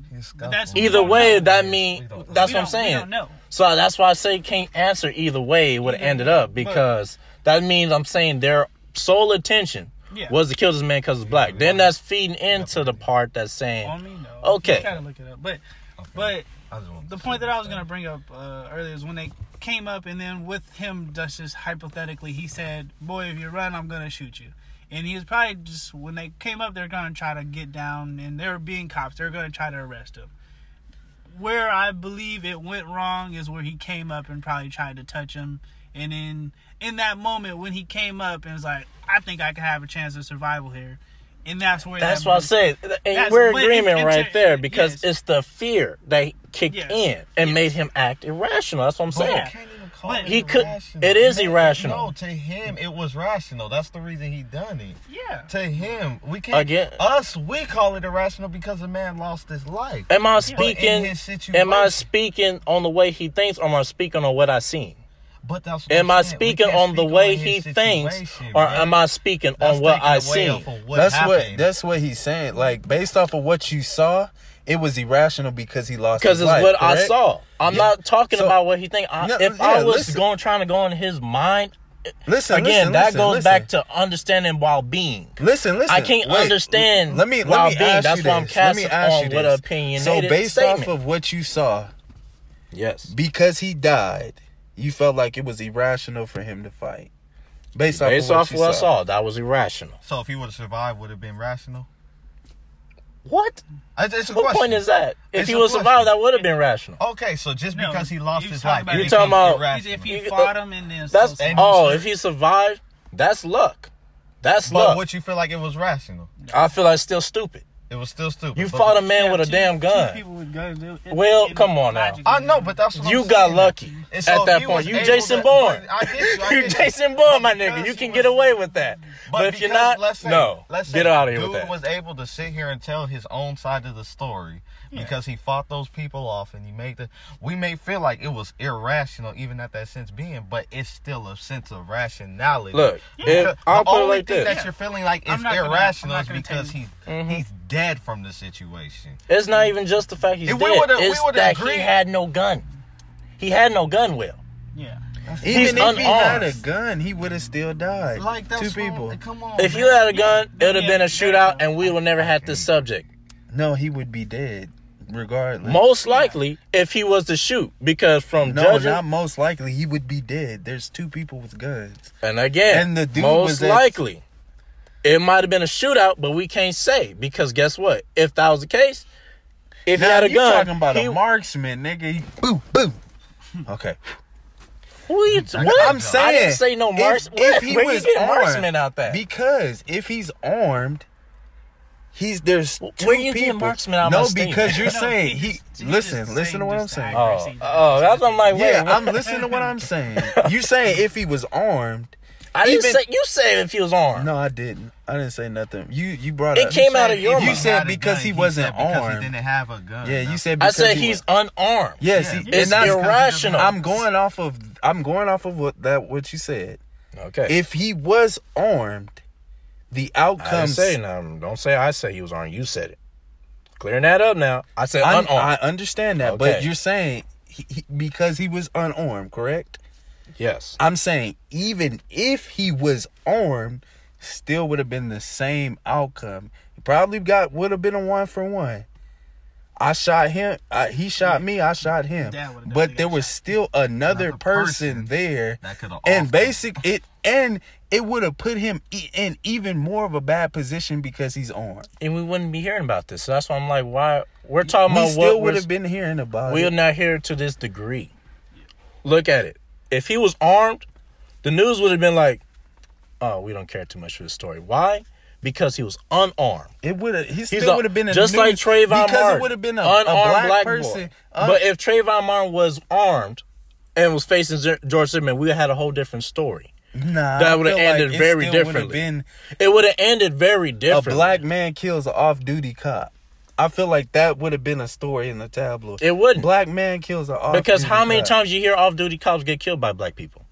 that's. Either way, know. that We mean that's We what I'm saying. We don't know. So that's why I say can't answer either way it would have ended way, up but- because that means I'm saying their sole intention Yeah. was to kill this man because he's black. Then that's feeding into the part that's saying On me, no. Okay. You gotta look it up, but Okay. but I just wanted the point that I what was gonna bring up uh, earlier is when they came up, and then with him, just hypothetically, he said, "Boy, if you run, I'm gonna shoot you." And he was probably just when they came up, they're gonna try to get down, and they're being cops. They're gonna try to arrest him. Where I believe it went wrong is where he came up and probably tried to touch him, and then in that moment when he came up and was like, "I think I can have a chance of survival here," and that's where That's that what I movie- said. And we're agreement right there because yes. it's the fear that kicked Yes. in and Yes. made him act irrational. That's what I'm saying. can't even call But it he could- it is Man, irrational. No, to him it was rational. That's the reason he done it. Yeah. To him, we can't. Again- us we call it irrational because a man lost his life. Am I speaking? his situation, Am I speaking on the way he thinks, or am I speaking on what I seen? But that's Am I'm I saying. We speaking can't on the way his he thinks, or bruh. am I speaking That's on what I away seen? off of what that's what that's what he's saying. Like based off of what you saw, it was irrational because he lost. Because it's life, what I saw. I'm Yeah. not talking So- about what he think. I, No, if yeah, I was listen. going trying to go in his mind, Listen again, listen, that listen, goes listen. back to understanding while being. Listen, listen. I can't Wait, understand Let me let me being. ask That's you why I'm this. Let me casting ask on you what opinion So based statement. off of what you saw, yes, because he died, you felt like it was irrational for him to fight. Based off based of what off you what I saw. saw, that was irrational. So if he would have survived, would have been rational. What? It's, it's a What question. point is that? If It's he a would survive, question. that would have been rational. Okay, so just No, because he lost his life, talking it about- You're talking becomes about- If he fought him and then That's so- and- oh, if he survived, that's luck. That's But luck. would you feel like it was rational? I feel like it's still stupid. It was still stupid. You fought a man with a two- damn two gun. people with guns, it- it- Well, it- come on now. logically- I know, but that's what You I'm got saying. lucky And so at that he point. was You able Jason to- Bourne. I get you, I You get you. Jason Bourne, my nigga. because You he can was- get away with that. But, if you're because, not, let's say, no. let's Get out of here dude with that. was able to sit here and tell his own side of the story because he fought those people off and he made the. We may feel like it was irrational, even at that sense being, but it's still a sense of rationality. Look, Because if, I'll the put it only like thing this. that you're feeling like I'm is not gonna- irrational is because tell he's Mhm. he's dead from the situation. It's not even just the fact he's If dead. we it's would've that agreed- he had no gun. He had no gun, Will. Yeah. Even He's if he had a gun, he would have still died. Like that's Two wrong. people. Come on. If man. you had a gun, it would have Yeah, been a exactly. shootout, and we would never had this subject. No, he would be dead, regardless. Most likely, if he was to shoot, because from no, judging, not most likely. He would be dead. There's two people with guns. and again, And the dude most was at- likely, it might have been a shootout, but we can't say because guess what? If that was the case, if he had a you gun, talking about he, a marksman, nigga. He, boom, boom. Okay. you? I'm saying I didn't say no if- marksman. if he Where was armed, marksman out there? Because if he's armed, he's there's two Where you people. getting marksman out of no, my statement? because you're No, saying he- he. he Listen, just listen to what I'm saying. oh, oh, that's what I'm like. Wait, Yeah, what? I'm listening to what I'm saying. You saying if he was armed? I didn't even- say you said if he was armed. No, I didn't. I didn't say nothing. You you brought It up. came out of your You mouth. said Had a because gun, he wasn't said because armed. He didn't have a gun. Yeah, No. you said. I Because said he he's was- unarmed. Yes, Yeah. he- It's and that's, irrational. I'm going off of. I'm going off of what that what you said. Okay. If he was armed, the I say nothing. Don't say I say he was armed. You said it. Clearing that up now. I said I'm- unarmed. I understand that, but you're saying he, he, because he was unarmed, correct? yes. I'm saying even if he was armed, still would have been the same outcome. He probably got would have been a one for one. I shot him. I, he shot me. I shot him. But there was shot. still another Another person, person there, that and offed basic it and it would have put him in even more of a bad position because he's armed. and we wouldn't be hearing about this. So that's why I'm like, why we're talking We about still what would we're, have been hearing about we're it. not here to this degree. Look at it. If he was armed, the news would have been like, "Oh, we don't care too much for the story." Why? Because he was unarmed. It would have. He still would have been just like Trayvon because Martin, it would have been a, a unarmed black, person. Un- but if Trayvon Martin was armed and was facing George Zimmerman, we had a whole different story. nah, that would have feel like ended very differently. Been It would have ended very differently. a black man kills an off-duty cop. I feel like that would have been a story in the tabloid. It wouldn't. Black man kills an off cop. because how many times you hear off-duty cops get killed by black people?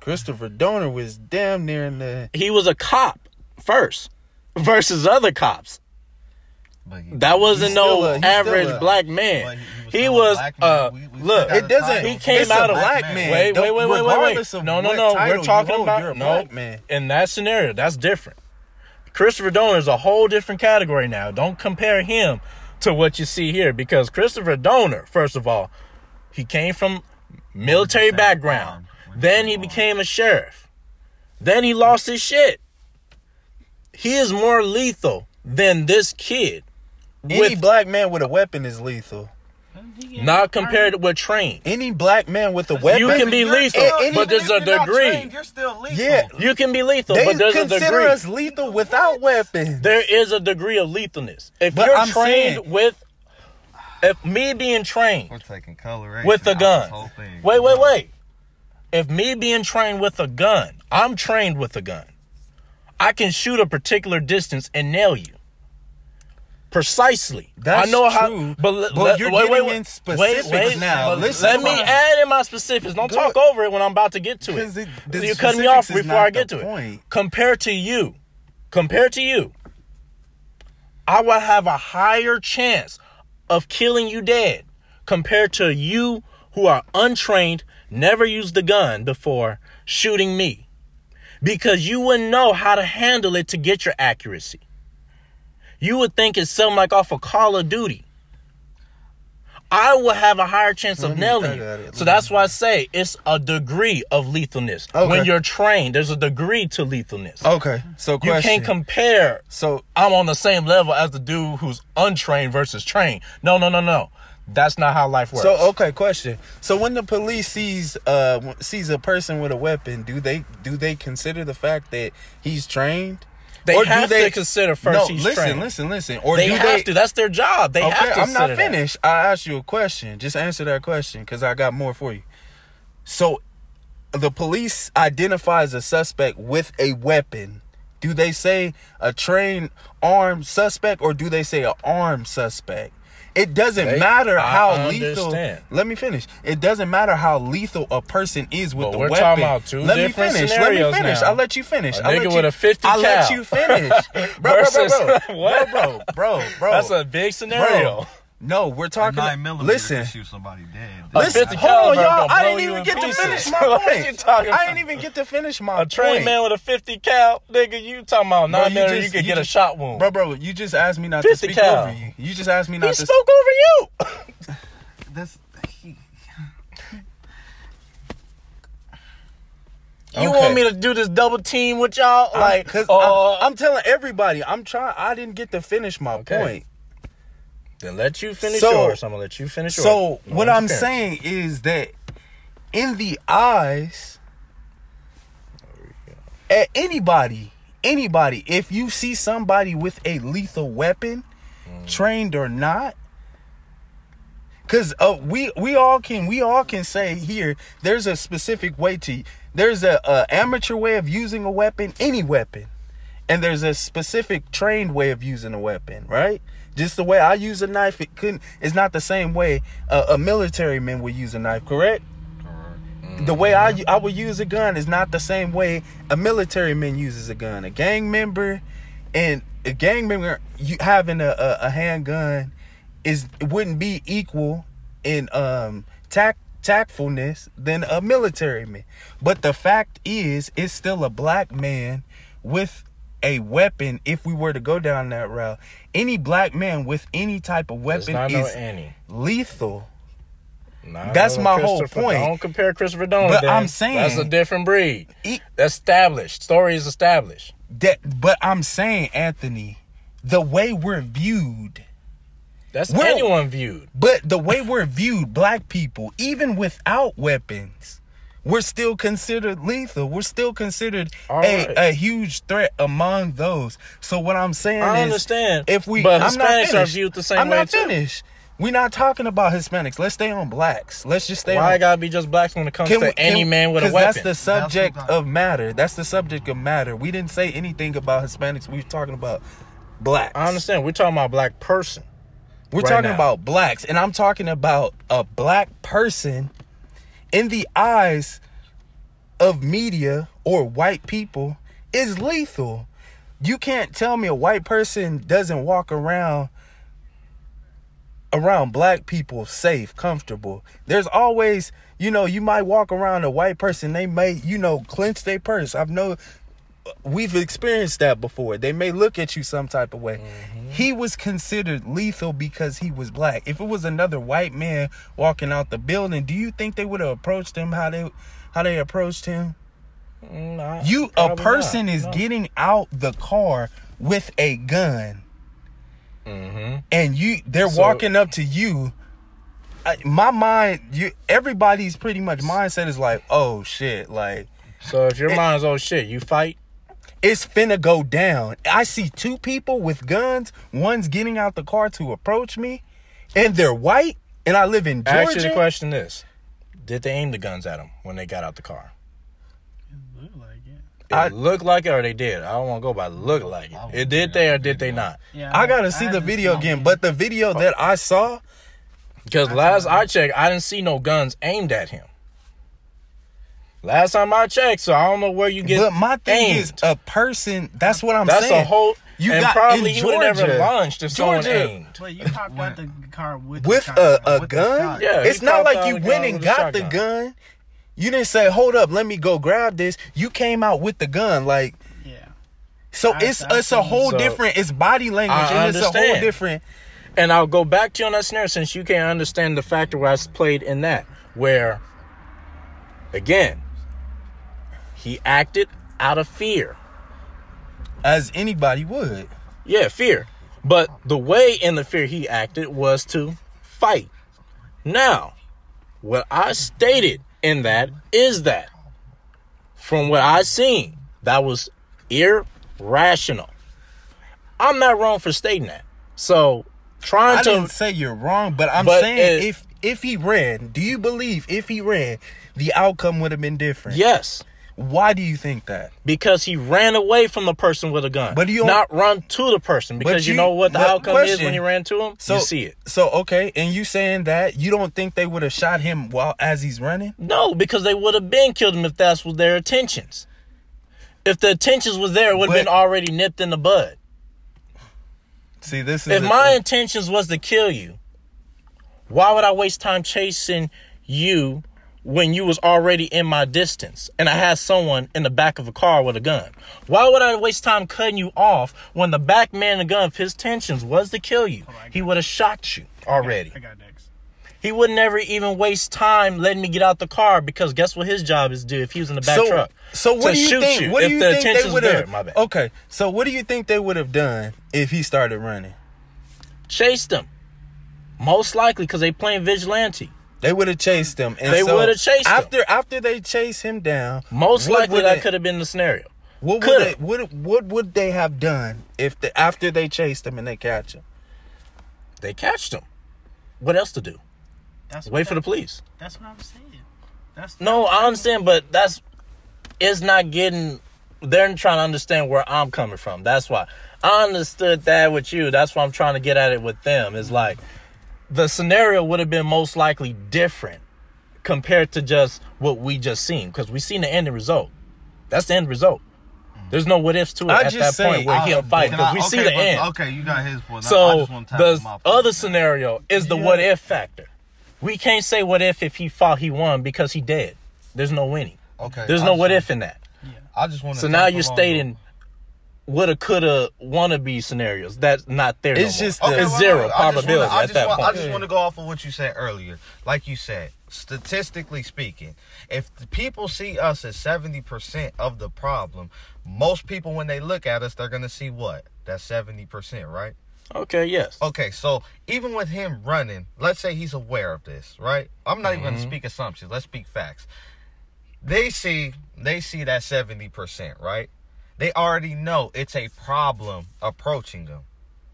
Christopher Dorner was damn near in the. He was a cop first versus other cops. But he- That wasn't no a- average a- black man. he, He still a was uh We- we look. It doesn't. title. He came it's out a of- black man. man. Wait, wait, Don't- wait, wait, wait, wait. No, no, no. We're you talking hold, about you're no. black man. In that scenario, that's different. Christopher Dorner is a whole different category now. Don't compare him to what you see here because Christopher Dorner, first of all, he came from military background. Then he became a sheriff. Then he lost his shit. He is more lethal than this kid. Any With black man with a weapon is lethal. not compared with trained. Any black man with a weapon, You can be You're lethal, still- any- but there's a you're degree. trained, You're still lethal. Yeah. You can be lethal, They but there's a degree. consider us lethal without weapons. there is a degree of lethalness. If But you're I'm trained saying- with, if me being trained We're taking coloration with a gun, this whole thing. wait, wait, wait. If me being trained with a gun, I'm trained with a gun. I can shoot a particular distance and nail you. Precisely. That's I know how, true, but, but you're wait, wait, getting wait. in specifics now. but Listen let me my- add in my specifics. Don't Go- talk over it when I'm about to get to it. it- the You're cutting me off before I get to it. point. Compared to you, compared to you, I will have a higher chance of killing you dead compared to you who are untrained, never used the gun before, shooting me. Because you wouldn't know how to handle it to get your accuracy. You would think it's something like off of Call of Duty. I will have a higher chance of nailing you. So that's why I say it's a degree of lethalness. Okay. When you're trained, there's a degree to lethalness. Okay, so you can't compare so I'm on the same level as the dude who's untrained versus trained. No, no, no, no. That's not how life works. So okay, question. So when the police sees uh sees a person with a weapon, do they do they consider the fact that he's trained? They Or do they, to consider first No, he's listen, trained. listen, listen. Or they do have they? to. That's their job. They okay, have to. I'm not consider that. finished. I asked you a question. Just answer that question because I got more for you. So, the police identifies a suspect with a weapon. Do they say a trained armed suspect or do they say an armed suspect? It doesn't They- matter I how lethal. understand. Let me finish. It doesn't matter how lethal a person is with But the we're weapon. talking about two let me finish. scenarios let me finish. now. I'll let you finish. A I'll nigga let with a 50 I'll let you finish, bro, bro, bro, versus- bro, what? bro, bro, bro, bro. That's a big scenario. No, we're A talking. nine millimeter Listen, can shoot somebody dead. A listen. Hold on, y'all. I didn't even in get to finish my What you point. talking I didn't even get to finish my A trained point. man with a 50 cal, nigga, you talking about Bro, nine you millimeter, you could you get a shot wound. Bro, bro, you just asked me not to speak cal. over you. You just asked me not he to. spoke over you. That's he, You Okay. want me to do this double team with y'all? Like, because uh, I'm telling everybody, I'm trying. I didn't get to finish my Okay. point. Then let you finish So- yours. I'm gonna let you finish yours. So No what I'm saying is that in the eyes at anybody, anybody, if you see somebody with a lethal weapon, Mm. trained or not, because uh, we we all can we all can say here there's a specific way to there's a, a amateur way of using a weapon, any weapon, and there's a specific trained way of using a weapon, right? Just the way I use a knife, it couldn't. It's not the same way a, a military man would use a knife, correct? The way I I would use a gun is not the same way a military man uses a gun. A gang member and a gang member you having a, a, a handgun is it wouldn't be equal in um tact tactfulness than a military man. But the fact is, it's still a black man with a weapon. If we were to go down that route, any black man with any type of weapon is Annie. lethal. Not That's my whole point. Don't compare Christopher Dorner. But then. I'm saying- that's a different breed. E- Established. Story is established. That, but I'm saying, Anthony, the way we're viewed, That's We're- anyone viewed. but the way we're viewed, black people, even without weapons, we're still considered lethal. We're still considered a, right. a huge threat among those. So what I'm saying I is, understand. if we, but I'm not Hispanics are viewed the same I'm way not too. finished. We're not talking about Hispanics. Let's stay on blacks. Let's just stay Why on. it gotta be just blacks when it comes Can to we- any can- man with a weapon? That's the subject That's of matter. That's the subject of matter. We didn't say anything about Hispanics. We were talking about blacks. I understand. We're talking about black person. We're right talking now. about blacks, and I'm talking about a black person in the eyes of media or white people is lethal. You can't tell me a white person doesn't walk around around black people safe, comfortable. There's always, you know, you might walk around a white person, they may, you know, clench their purse. I've know we've experienced that before. They may look at you some type of way. He was considered lethal because he was black. If it was another white man walking out the building, do you think they would have approached him how they how they approached him? Mm, You a person not. is No. getting out the car with a gun Mhm. and you they're So- walking up to you I, my mind you everybody's pretty much mindset is like oh shit like So if your mind's oh shit, you fight. It's finna go down i see two people with guns one's getting out the car to approach me and they're white and i live in Georgia. Actually, the question is, did they aim the guns at him when they got out the car? It Look like it. It I- looked like it or they did. I don't want to go by look like it. It did they or did they not? Yeah, i gotta see the video seen again it. but the video that i saw Because last I checked, I didn't see no guns aimed at him. Last time I checked, so I don't know where you get. but my thing aimed. is a person that's what i'm That's saying a whole. You and got- probably in he would have never Georgia- launched if someone Georgia- aimed. Wait, you popped out the car with with the a, a with gun shot. Yeah, it's not like you went and got the gun you didn't say hold up let me go grab this you came out with the gun like Yeah. so I- it's I it's a whole So- different it's body language I and it's a whole understand. different And I'll go back to you on that scenario since you can't understand the factor where I played in that. Where, again, he acted out of fear. as anybody would Yeah, fear. But the way in the fear he acted was to fight. Now, what I stated in that is that from what I seen, that was irrational. I'm not wrong for stating that. So trying i to didn't say you're wrong but i'm But saying it- if if he ran do you believe if he ran the outcome would have been different yes, why do you think that because he ran away from the person with a gun. But you don't- run to the person because you, you- know what the outcome is when you ran to him. so you see it. so okay and you saying that you don't think they would have shot him while as he's running No, because they would have been killed him if that was their intentions. If the intentions was there, it would have been already nipped in the bud. see this is If my thing. intentions was to kill you, Why would I waste time chasing you when you was already in my distance and I had someone in the back of a car with a gun? Why would I waste time cutting you off when the back man the gun, if his intentions was to kill you, he would have shot you already. I got next. He would never even waste time letting me get out the car because guess what his job is to do if he was in the back so, truck? So what To do you shoot think? you what do you the think they would there. have? My bad. Okay, so what do you think they would have done if he started running? Chased him. Most likely because they playing vigilante. They would have chased him. And They so would've chased him. after after they chase him down. Most likely that could have been the scenario. What would coulda. they, what what would they have done if the, after they chased him and they catch him? They catched him. What else to do? That's Wait what for the police. That's what I'm saying. That's No, I understand, but that's it's not getting. They're trying to understand where I'm coming from. That's why I understood that with you. That's why I'm trying to get at it with them. Is like the scenario would have been most likely different compared to just what we just seen because we seen the ending result. That's the end result. There's no what ifs to it I at that point where I- he'll fight because we see the but- end. Okay, you got his point. I So just want to the other scenario is the Yeah. what if factor. We can't say what if if he fought he won because he dead. There's no winning. Okay, There's I no what if in that. Yeah. I just want to. So now you're stating woulda, coulda, wanna be scenarios. That's not there. It's no more. just the- it's wait, zero wait, wait. I just probability wanna- at just that want- I just want to go off of what you said earlier. Like you said, statistically speaking, if the people see us as 70% of the problem, most people, when they look at us, they're going to see what? That's 70%, right? Okay, yes. Okay, so even with him running, let's say he's aware of this, right? I'm not even going to Mm-hmm. speak assumptions. Let's speak facts. They see they see that 70%, right? They already know it's a problem approaching them,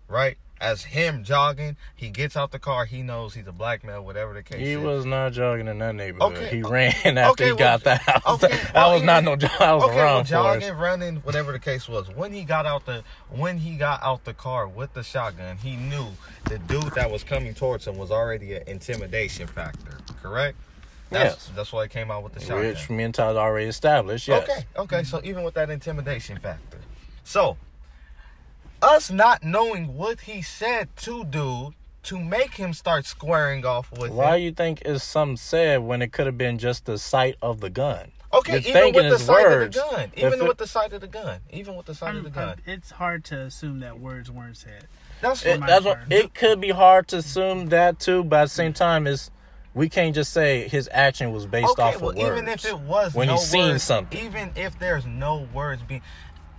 right? As him jogging, he gets out the car, he knows he's a black male, whatever the case He is. was not jogging in that neighborhood. Okay, He ran after okay, he well, got that house. okay, that well, was not no job. That was okay, well, jogging, running, whatever the case was. When he got out the when he got out the car with the shotgun, he knew the dude that was coming towards him was already an intimidation factor. Correct? That's, Yes. That's why he came out with the shotgun. Which mental already established, yes. Okay, okay. So even with that intimidation factor, so us not knowing what he said to dude to make him start squaring off with Why him. you think is some said when it could have been just the sight of the gun? Okay, You're even with the sight words. of the gun, If even it- with the sight of the gun, even with the sight of the gun. I'm- it's hard to assume that words weren't said. That's It, what my that's what, it could be hard to assume that too, but at the same time, is we can't just say his action was based okay, off well, of words. even if it was when no he's seen words, something. even if there's no words being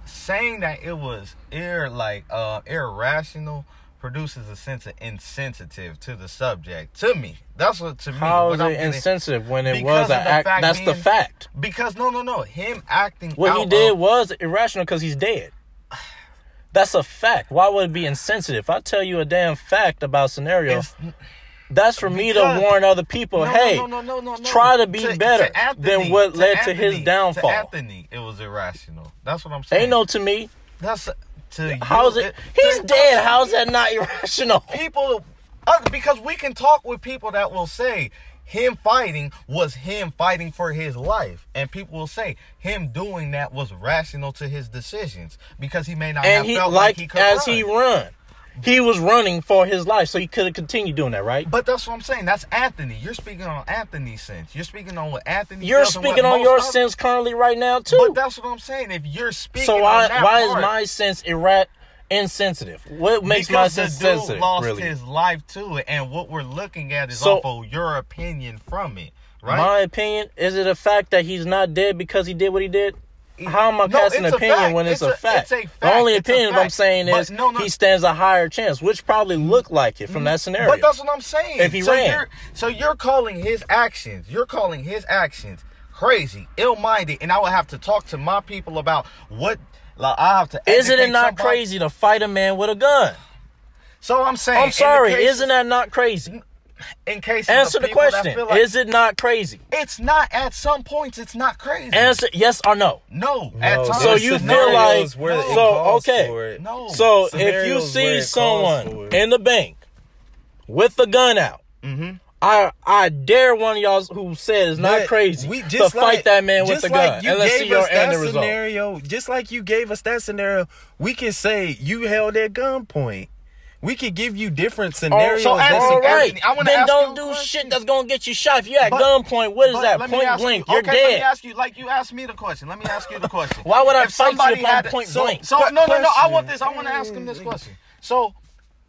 saying that it was ir like uh irrational produces a sense of insensitive to the subject. To me, that's what to me. How is it insensitive when it was an act? That's the fact. Because no, no, no, him acting. What he did of- was irrational because he's dead. That's a fact. Why would it be insensitive? If I tell you a damn fact about scenario, that's for me to warn other people. no, hey, no, no, no, no, no. try to be better than what led to his downfall. To Anthony, it was irrational. That's what I'm saying. ain't no to me. That's to How's you, it? He's to- dead. How's that not irrational? people uh, because we can talk with people that will say him fighting was him fighting for his life and people will say him doing that was rational to his decisions because he may not And have he felt like, like, he could as run. he run, he was running for his life, so he could have continued doing that, right? but that's what I'm saying. That's Anthony. You're speaking on Anthony's sense. You're speaking on what Anthony. You're speaking on your sense currently right now too. But that's what I'm saying. If you're speaking, So why why is my sense irra- insensitive? What makes my sense the dude sensitive? lost Really, his life to it, and what we're looking at is So- off of your opinion from it, right? my opinion is it a fact that he's not dead because he did what he did? How am I No, casting it's a opinion fact. when it's, It's a, a- fact? it's a The only It's opinion I'm saying is no, no. he stands a higher chance, which probably looked like it from mm-hmm. that scenario. But that's what I'm saying. If he so ran. You're, so you're calling his actions, you're calling his actions crazy, ill-minded, and I would have to talk to my people about what. Like, I have to. Isn't it not somebody. crazy to fight a man with a gun? So I'm saying. I'm sorry, isn't that not crazy? In case Answer of the people question. like- Is it not crazy? It's not. At some points, it's not crazy. Answer yes or no. No. At No, times, So you feel like- where No. so, okay. for it. No. So if you see someone in the bank with a gun out, Mhm. I I dare one of y'all who said it's not But crazy we- to just fight that man with just the like gun. You and let's gave see your us that end result. scenario. Just like you gave us that scenario, we can say you held at gunpoint. We could give you different Oh, scenarios. so that's- All right. I wanna then ask don't you do question. shit that's gonna get you shot. If you're at But- gunpoint, what is But that? Point blank. You, You're okay, let me dead. ask you, like you asked me the question. Let me ask you the question. Why would I If fight you somebody if I'm had- point so, blank? So no, no, no. I want this. I want to ask him this question. So,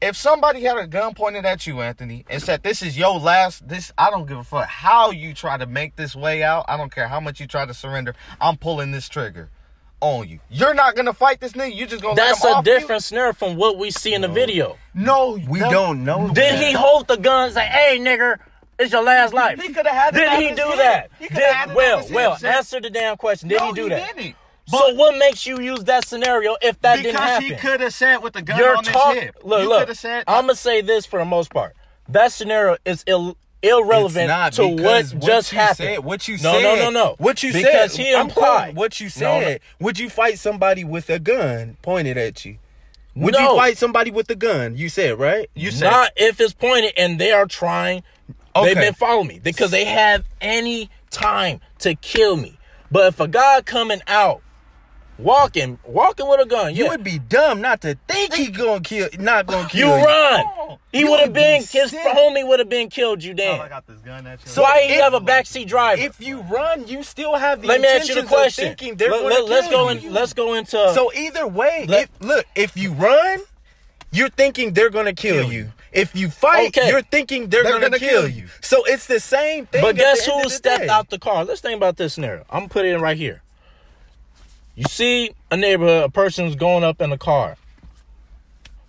if somebody had a gun pointed at you, Anthony, and said, "This is your last," this I don't give a fuck how you try to make this way out. I don't care how much you try to surrender. I'm pulling this trigger on you. You're not gonna fight this nigga. You just gonna let That's him a off you? different scenario from what we see in the video. No, we no. don't know. Did that. he hold the gun and say, "Hey, nigga, it's your last life"? He could have had. Did at he do hip. that? He coulda Did- had it well, well, son. answer the damn question. Did No, he do that? didn't. So what makes you use that scenario if that didn't happen? because he could have said with the gun You're on his hip. Look, you look. could have said. I'm gonna say this for the most part. That scenario is Ill- It's irrelevant to what because just you happened. Said, what you no, said. no, no, no. no. What you because said. he I'm implied what you No, no. said. Would you fight somebody with a gun pointed at you? Would No. you fight somebody with a gun? You said right. You said Not if it's pointed and they are trying. Okay. They've been following me because they have any time to kill me. But if a guy coming out walking, walking with a gun, You would be dumb not to think he gonna kill, not gonna kill you. you. run. He would have would be been his sick. homie would have been killed. You Oh, then. I got this gun at you. So Why he have a backseat driver? If you run, you still have the Let me ask you the intentions of question. thinking they're Let, gonna us kill go you. in. Let's go into. So either way, Let- if, look, if you run, you're thinking they're gonna kill, Kill you. you. If you fight, Okay. you're thinking they're, They're gonna, gonna kill, kill you. you. So it's the same thing. But guess who stepped day. out the car? Let's think about this scenario. I'm gonna put it in right here. You see a neighborhood, a person's going up in a car.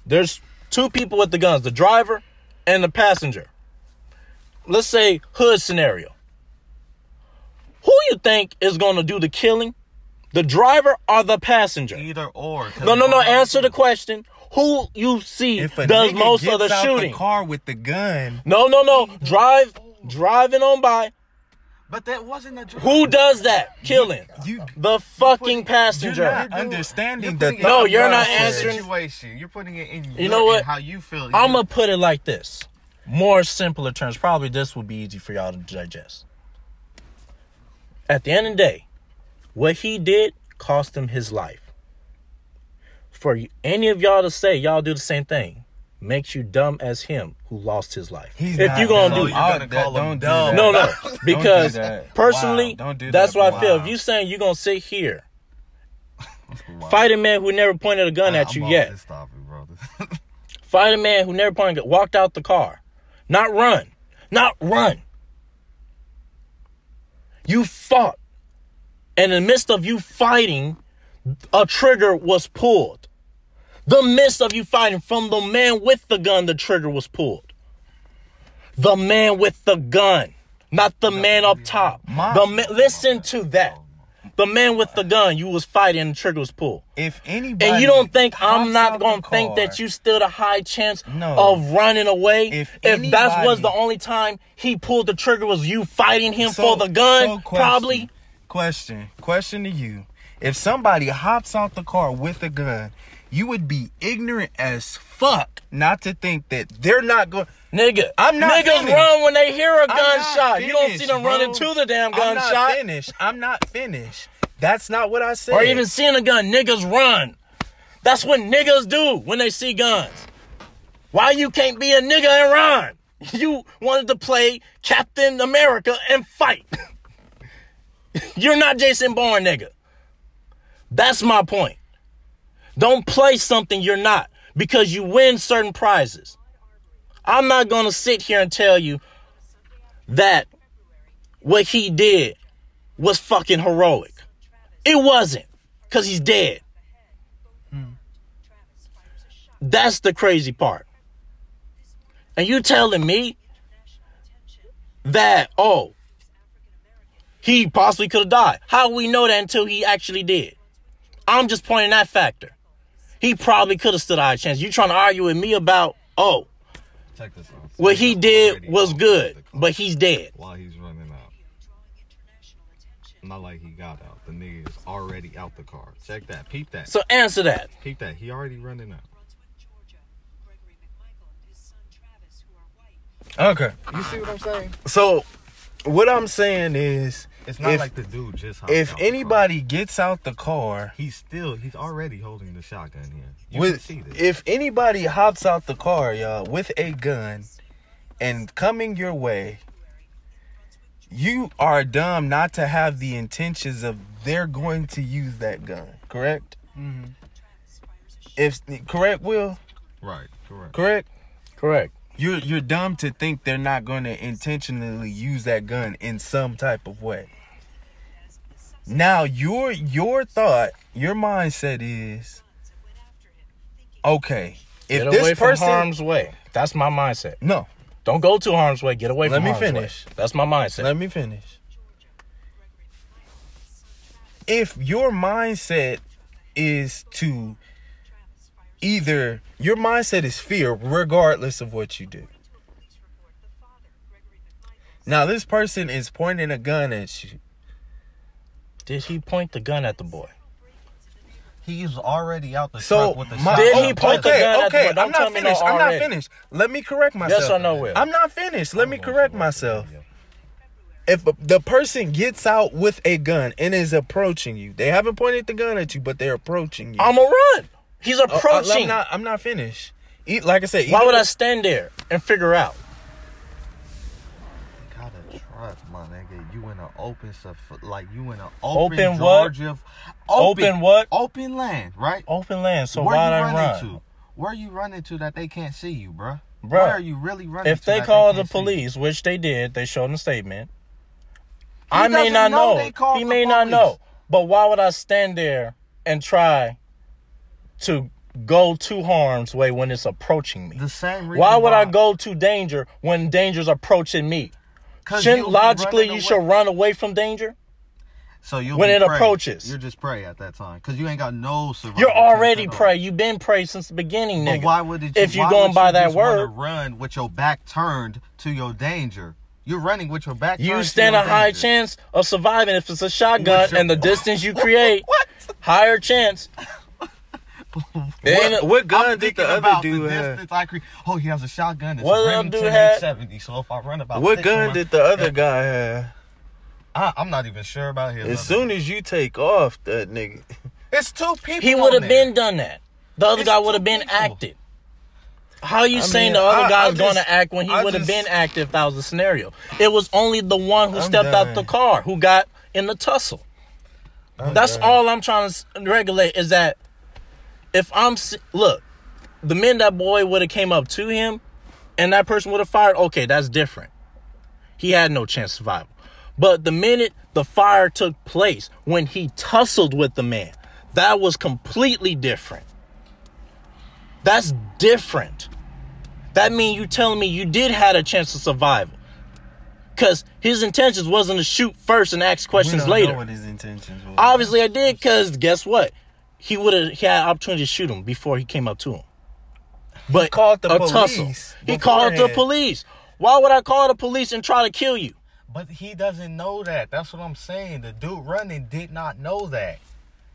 There's two people with the guns, the driver and the passenger. Let's say hood scenario. Who you think is gonna do the killing? The driver or the passenger? either or. No, no, no. Answer the question. Who you see does most of the shooting? the car with the gun, No, no, no. Drive, driving on by. But that wasn't a. drive. Who does that? Killing. you The fucking you're passenger. not understanding You're the putting it No, you're your not situation. answering- You're putting it in. You know what? How you feel? I'm gonna put it like this. More simpler terms. Probably this would be easy for y'all to digest. At the end of the day, what he did cost him his life. For any of y'all to say y'all do the same thing makes you dumb as him who lost his life. He's if not you gonna dumb. do you're gonna that- call him don't do dumb. that. no, no, Don't do because that. personally, Wow, don't do that's that. what I feel. If Wow. you saying you're gonna sit here, fight a man who never pointed a gun at I'm you yet, This topic, brother. Fight a man who never pointed, walked out the car. Not run. Not run. You fought. And in the midst of you fighting, a trigger was pulled. The midst of you fighting from the man with the gun, the trigger was pulled. The man with the gun, not the man up top. The man, listen to that. The man with the gun, you was fighting, the trigger was pulled. if anybody And you don't think I'm not gonna think that you stood a high chance No. of running away? If If, that was the only time he pulled the trigger was you fighting him So- for the gun, so question, probably. Question. Question to you. If somebody hops out the car with a gun, you would be ignorant as fuck not to think that they're not going. Nigga, I'm not niggas finished. run when they hear a gunshot. You don't see them running to the damn gunshot. I'm not finished. I'm not finished. That's not what I said. or even seeing a gun. Niggas run. That's what niggas do when they see guns. Why you can't be a nigga and run? You wanted to play Captain America and fight. You're not Jason Bourne, nigga. That's my point. Don't play something you're not because you win certain prizes. I'm not going to sit here and tell you that what he did was fucking heroic. It wasn't because he's dead. That's the crazy part. And you telling me that, oh, he possibly could have died. How we know that until he actually did? I'm just pointing that factor. He probably could have stood a chance. You trying to argue with me about, oh, Check this out. what he did was good, but he's dead. while he's running out. Not like he got out. The nigga is already out the car. Check that. Peep that. So answer that. Peep that. He already running out. Okay. You see what I'm saying? So, what I'm saying is, It's not If- like the dude just. if out the car. anybody gets out the car he's still he's already holding the shotgun here. You with can see this. if anybody hops out the car, y'all, with a gun and coming your way, you are dumb not to have the intentions of they're going to use that gun. Correct? hmm If correct, Will right, correct. correct. Correct. You're you're dumb to think they're not going to intentionally use that gun in some type of way. Now your your thought, your mindset is okay. If Get this away person from harm's way. That's my mindset. no, Don't go to harm's way. Get away Let from me harm's finish. way. That's my mindset. let me finish. If your mindset is to either your mindset is fear regardless of what you do. Now this person is pointing a gun at you. Did he point the gun at the boy? He's already out the So truck with the my, Did shotgun. he point the okay, gun at the okay, boy? Don't I'm tell not me no finished. I'm not finished. Let me correct myself. Yes or no, Will? I'm not finished. Let me oh, correct myself. If the person gets out with a gun and is approaching you, they haven't pointed the gun at you, but they're approaching you. I'm a run. He's Uh, uh, approaching. I'm not. I'm not finished. E- Like I said, Why would I stand there and figure out? Gotta trust, my nigga. You in an open like you in an open, Open what? Georgia, Open what? Open land, right? Open land. So Where why'd you I running run? to? Where are you running to that they can't see you, bruh? Bruh, Where are you really running? If to they that call the can't see you? police, which they did, they showed in the statement. I may doesn't know know. they called He the may not know. But why would I stand there and try to go to harm's way when it's approaching me? the same reason. Why would I go to danger when danger's approaching me? Shouldn't logically you should run away from danger? So you when it approaches. you're just prey at that time because you ain't got no survival. You're already prey. You've been prey since the beginning, But nigga. why would it? if you're going would by you that word, run with your back turned to your danger. You're running with your back. you stand a your high chance of surviving if it's a shotgun your- and the distance you create. Higher chance. It ain't a- what, uh, what gun I'm did the other about dude the have? distance I cre- Oh, he has a shotgun. It's What a the other Remington dude had? 870. So if I run about What gun around- did the other guy have? I, I'm not even sure about his. As other soon gun. as you take off, that nigga. it's two people. He would have been done that. The other It's guy would have been people. acted. How are you I saying mean, the other I- guy's going to act when he would have been active if that was the scenario? It was only the one who I'm stepped out the car who got in the tussle. I'm That's done. all I'm trying to regulate is that if I'm look, the minute that boy would have came up to him and that person would have fired, okay, that's different. He had no chance of survival. But the minute the fire took place, when he tussled with the man, that was completely different. That's different. That means you telling me you did had a chance of survival. Cause his intentions wasn't to shoot first and ask questions later. Know what his intentions were. Obviously, I did because guess what? He would have he had opportunity to shoot him before he came up to him. But called the a police tussle. He called the police. Why would I call the police and try to kill you? But he doesn't know that. That's what I'm saying. The dude running did not know that.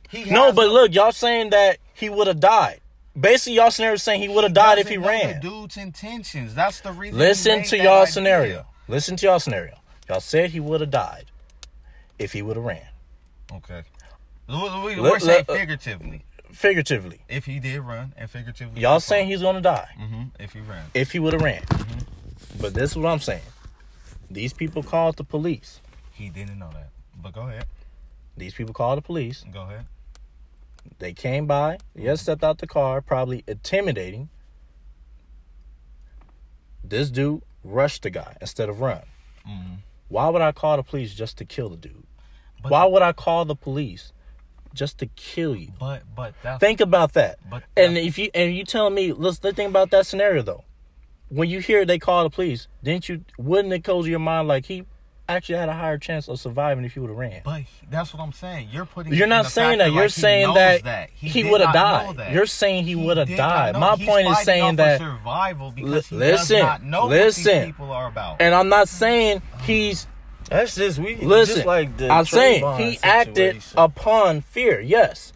He No, but look, y'all saying that he would have died. Basically, y'all scenario saying he would have died if he ran. The dude's intentions. That's the reason. Listen to y'all idea. scenario. Listen to y'all scenario. Y'all said he would have died if he would have ran. Okay. We, we, Let- we're saying let- uh, figuratively. Figuratively. If he did run, and figuratively. Y'all saying he's gonna die hmm If he ran. if he would have ran. But this is what I'm saying. These people called the police. He didn't know that. But go ahead. These people called the police. Go ahead. They came by. Yes, stepped out the car, probably intimidating. This dude rushed the guy instead of run. hmm Why would I call the police just to kill the dude? But, Why would I call the police just to kill you? But but Think about that. but And if you and you telling me, let's let's think about that scenario though. When you hear they call the police, didn't you? Wouldn't it go to your mind like he actually had a higher chance of surviving if he would have ran? But that's what I'm saying. You're putting. You're not saying that. You're like saying that, he, would have died. You're saying he, would have died. My He's point is saying that, survival because he listen, does not know listen. people are about. and I'm not saying uh-huh. he's That's just we. Listen, just like the I'm saying Trayvon he acted upon fear, yes.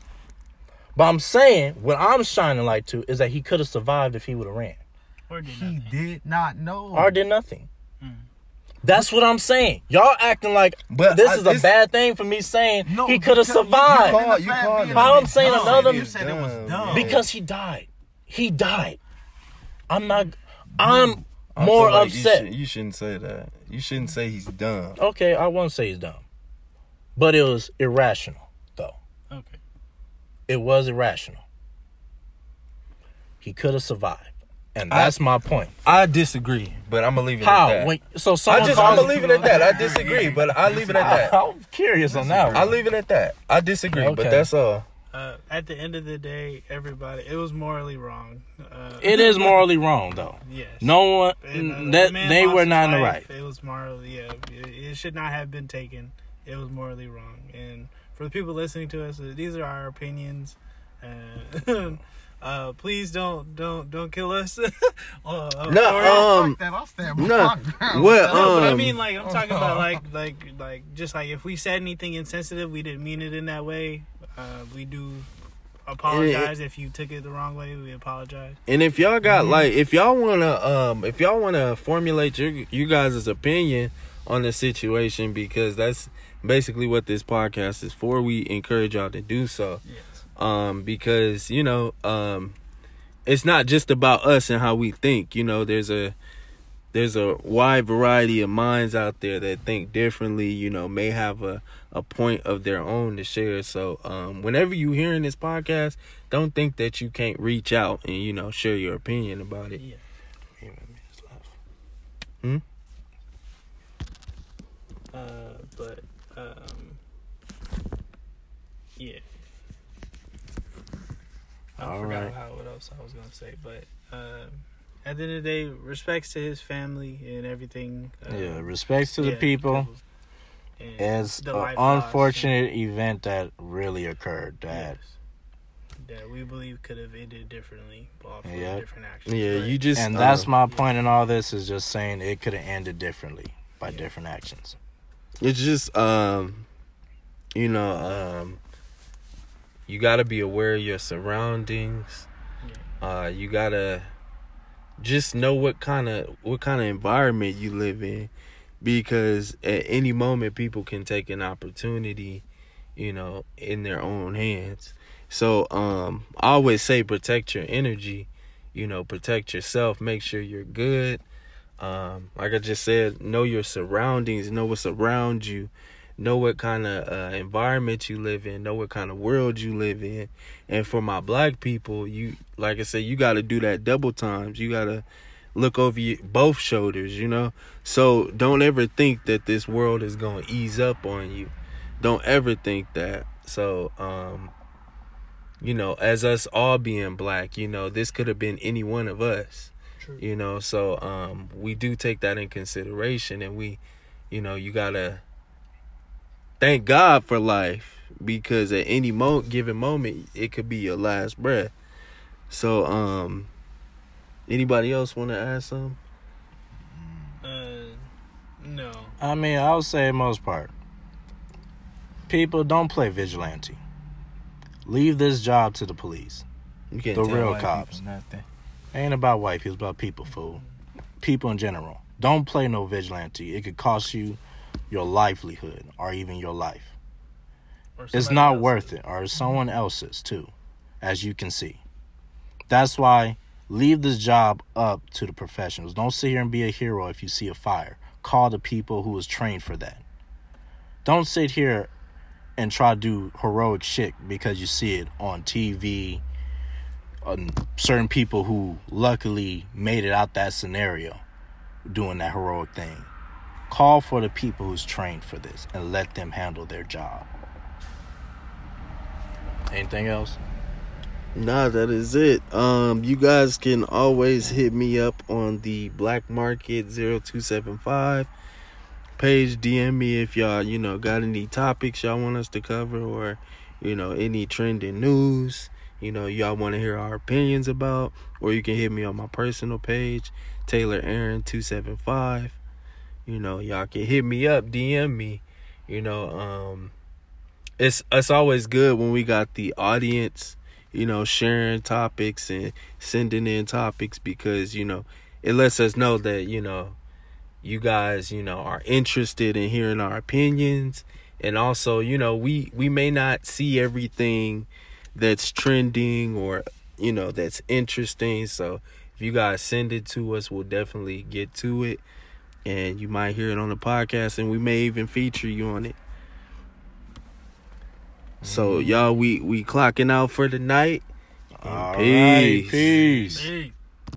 But I'm saying what I'm shining light to is that he could have survived if he would have ran Or did he nothing. did not know. or did nothing. Mm. That's what I'm saying. Y'all acting like But this I- is a bad thing for me saying No, he could have survived you call- you fact called being. How I'm saying No, another- You said it was Dumb. dumb. because he died. He died. I'm not. I'm I more feel like upset. You, should, you shouldn't say that. You shouldn't say he's dumb. Okay, I won't say he's dumb, but it was irrational, though. Okay. It was irrational. He could have survived, and I- that's my point. I disagree, but I'm gonna leave it How? at that. Wait, so I just I'm gonna leave it at that. I disagree, but I leave it at that. I'm curious on that. I leave it at that. I disagree, but that's all. Uh, at the end of the day, everybody, it was morally wrong. Uh, It is morally wrong, though. Yes. No one And, uh, that man they were not in the right. It was morally, yeah. It, it should not have been taken. It was morally wrong. And for the people listening to us, uh, these are our opinions. Uh, uh, please don't don't don't kill us. uh, uh, No, or- um, I'll stand my no. ground. What, no, but I um, mean, like, I'm talking about, like, like, like, just like if we said anything insensitive, we didn't mean it in that way. Uh, we do apologize if you took it the wrong way. We apologize. And if y'all got like, if y'all wanna, um, if y'all wanna formulate your you guys' opinion on the situation, because that's basically what this podcast is for. We encourage y'all to do so. Yes. um because you know um it's not just about us and how we think you know there's a there's a wide variety of minds out there that think differently you know may have a a point of their own to share so um whenever you hearing this podcast don't think that you can't reach out and you know share your opinion about it Yeah. Hmm? Uh, but um, yeah. I All forgot right. how what else I was gonna say, but um, at the end of the day, respects to his family and everything. Uh, Yeah, respects to the yeah, people. and It's an life lost unfortunate event that really occurred. That yes, that we believe could have ended differently off of Yep. different actions. yeah but- you just and that's um, my point in all this is just saying it could have ended differently by different actions. it's just um you know um you got to be aware of your surroundings uh you got to just know what kind of what kind of environment you live in because at any moment people can take an opportunity you know in their own hands. So um i always say protect your energy you know protect yourself make sure you're good. Um like i just said know your surroundings know what's around you know what kind of uh, environment you live in know what kind of world you live in. And for my black people you like i said you got to do that double times. You got to look over your, both shoulders you know? So don't ever think that this world is going to ease up on you. Don't ever think that. So um you know as us all being black you know this could have been any one of us True. you know? So um we do take that in consideration and we you know you gotta thank god for life because at any mo given moment it could be your last breath. So um anybody else want to add something Uh, no. I mean, I would say most part. People don't play vigilante. Leave this job to the police. you can't The tell real cops. people nothing. ain't about white people, it's about people, fool. People in general. Don't play no vigilante. It could cost you your livelihood or even your life. Or It's not else. worth it, or someone else's too, as you can see. That's why leave this job up to the professionals. Don't sit here and be a hero if you see a fire. Call the people who is trained for that. Don't sit here and try to do heroic shit because you see it on TV. On certain people who luckily made it out that scenario doing that heroic thing. Call for the people who's trained for this and let them handle their job. Anything else? Nah, that is it. Um, you guys can always hit me up on the Black Market 0275 page. DM me if y'all, you know, got any topics y'all want us to cover or, you know, any trending news, you know, y'all want to hear our opinions about, or you can hit me on my personal page, Taylor Aaron 275. You know, y'all can hit me up, DM me, you know, um, it's it's always good when we got the audience you know, sharing topics and sending in topics because, you know, it lets us know that, you know, you guys, you know, are interested in hearing our opinions. And also, you know, we we may not see everything that's trending or you know that's interesting. So if you guys send it to us, we'll definitely get to it, and you might hear it on the podcast, and we may even feature you on it. So y'all, we we clocking out for the night. All right, Peace. peace. Hey.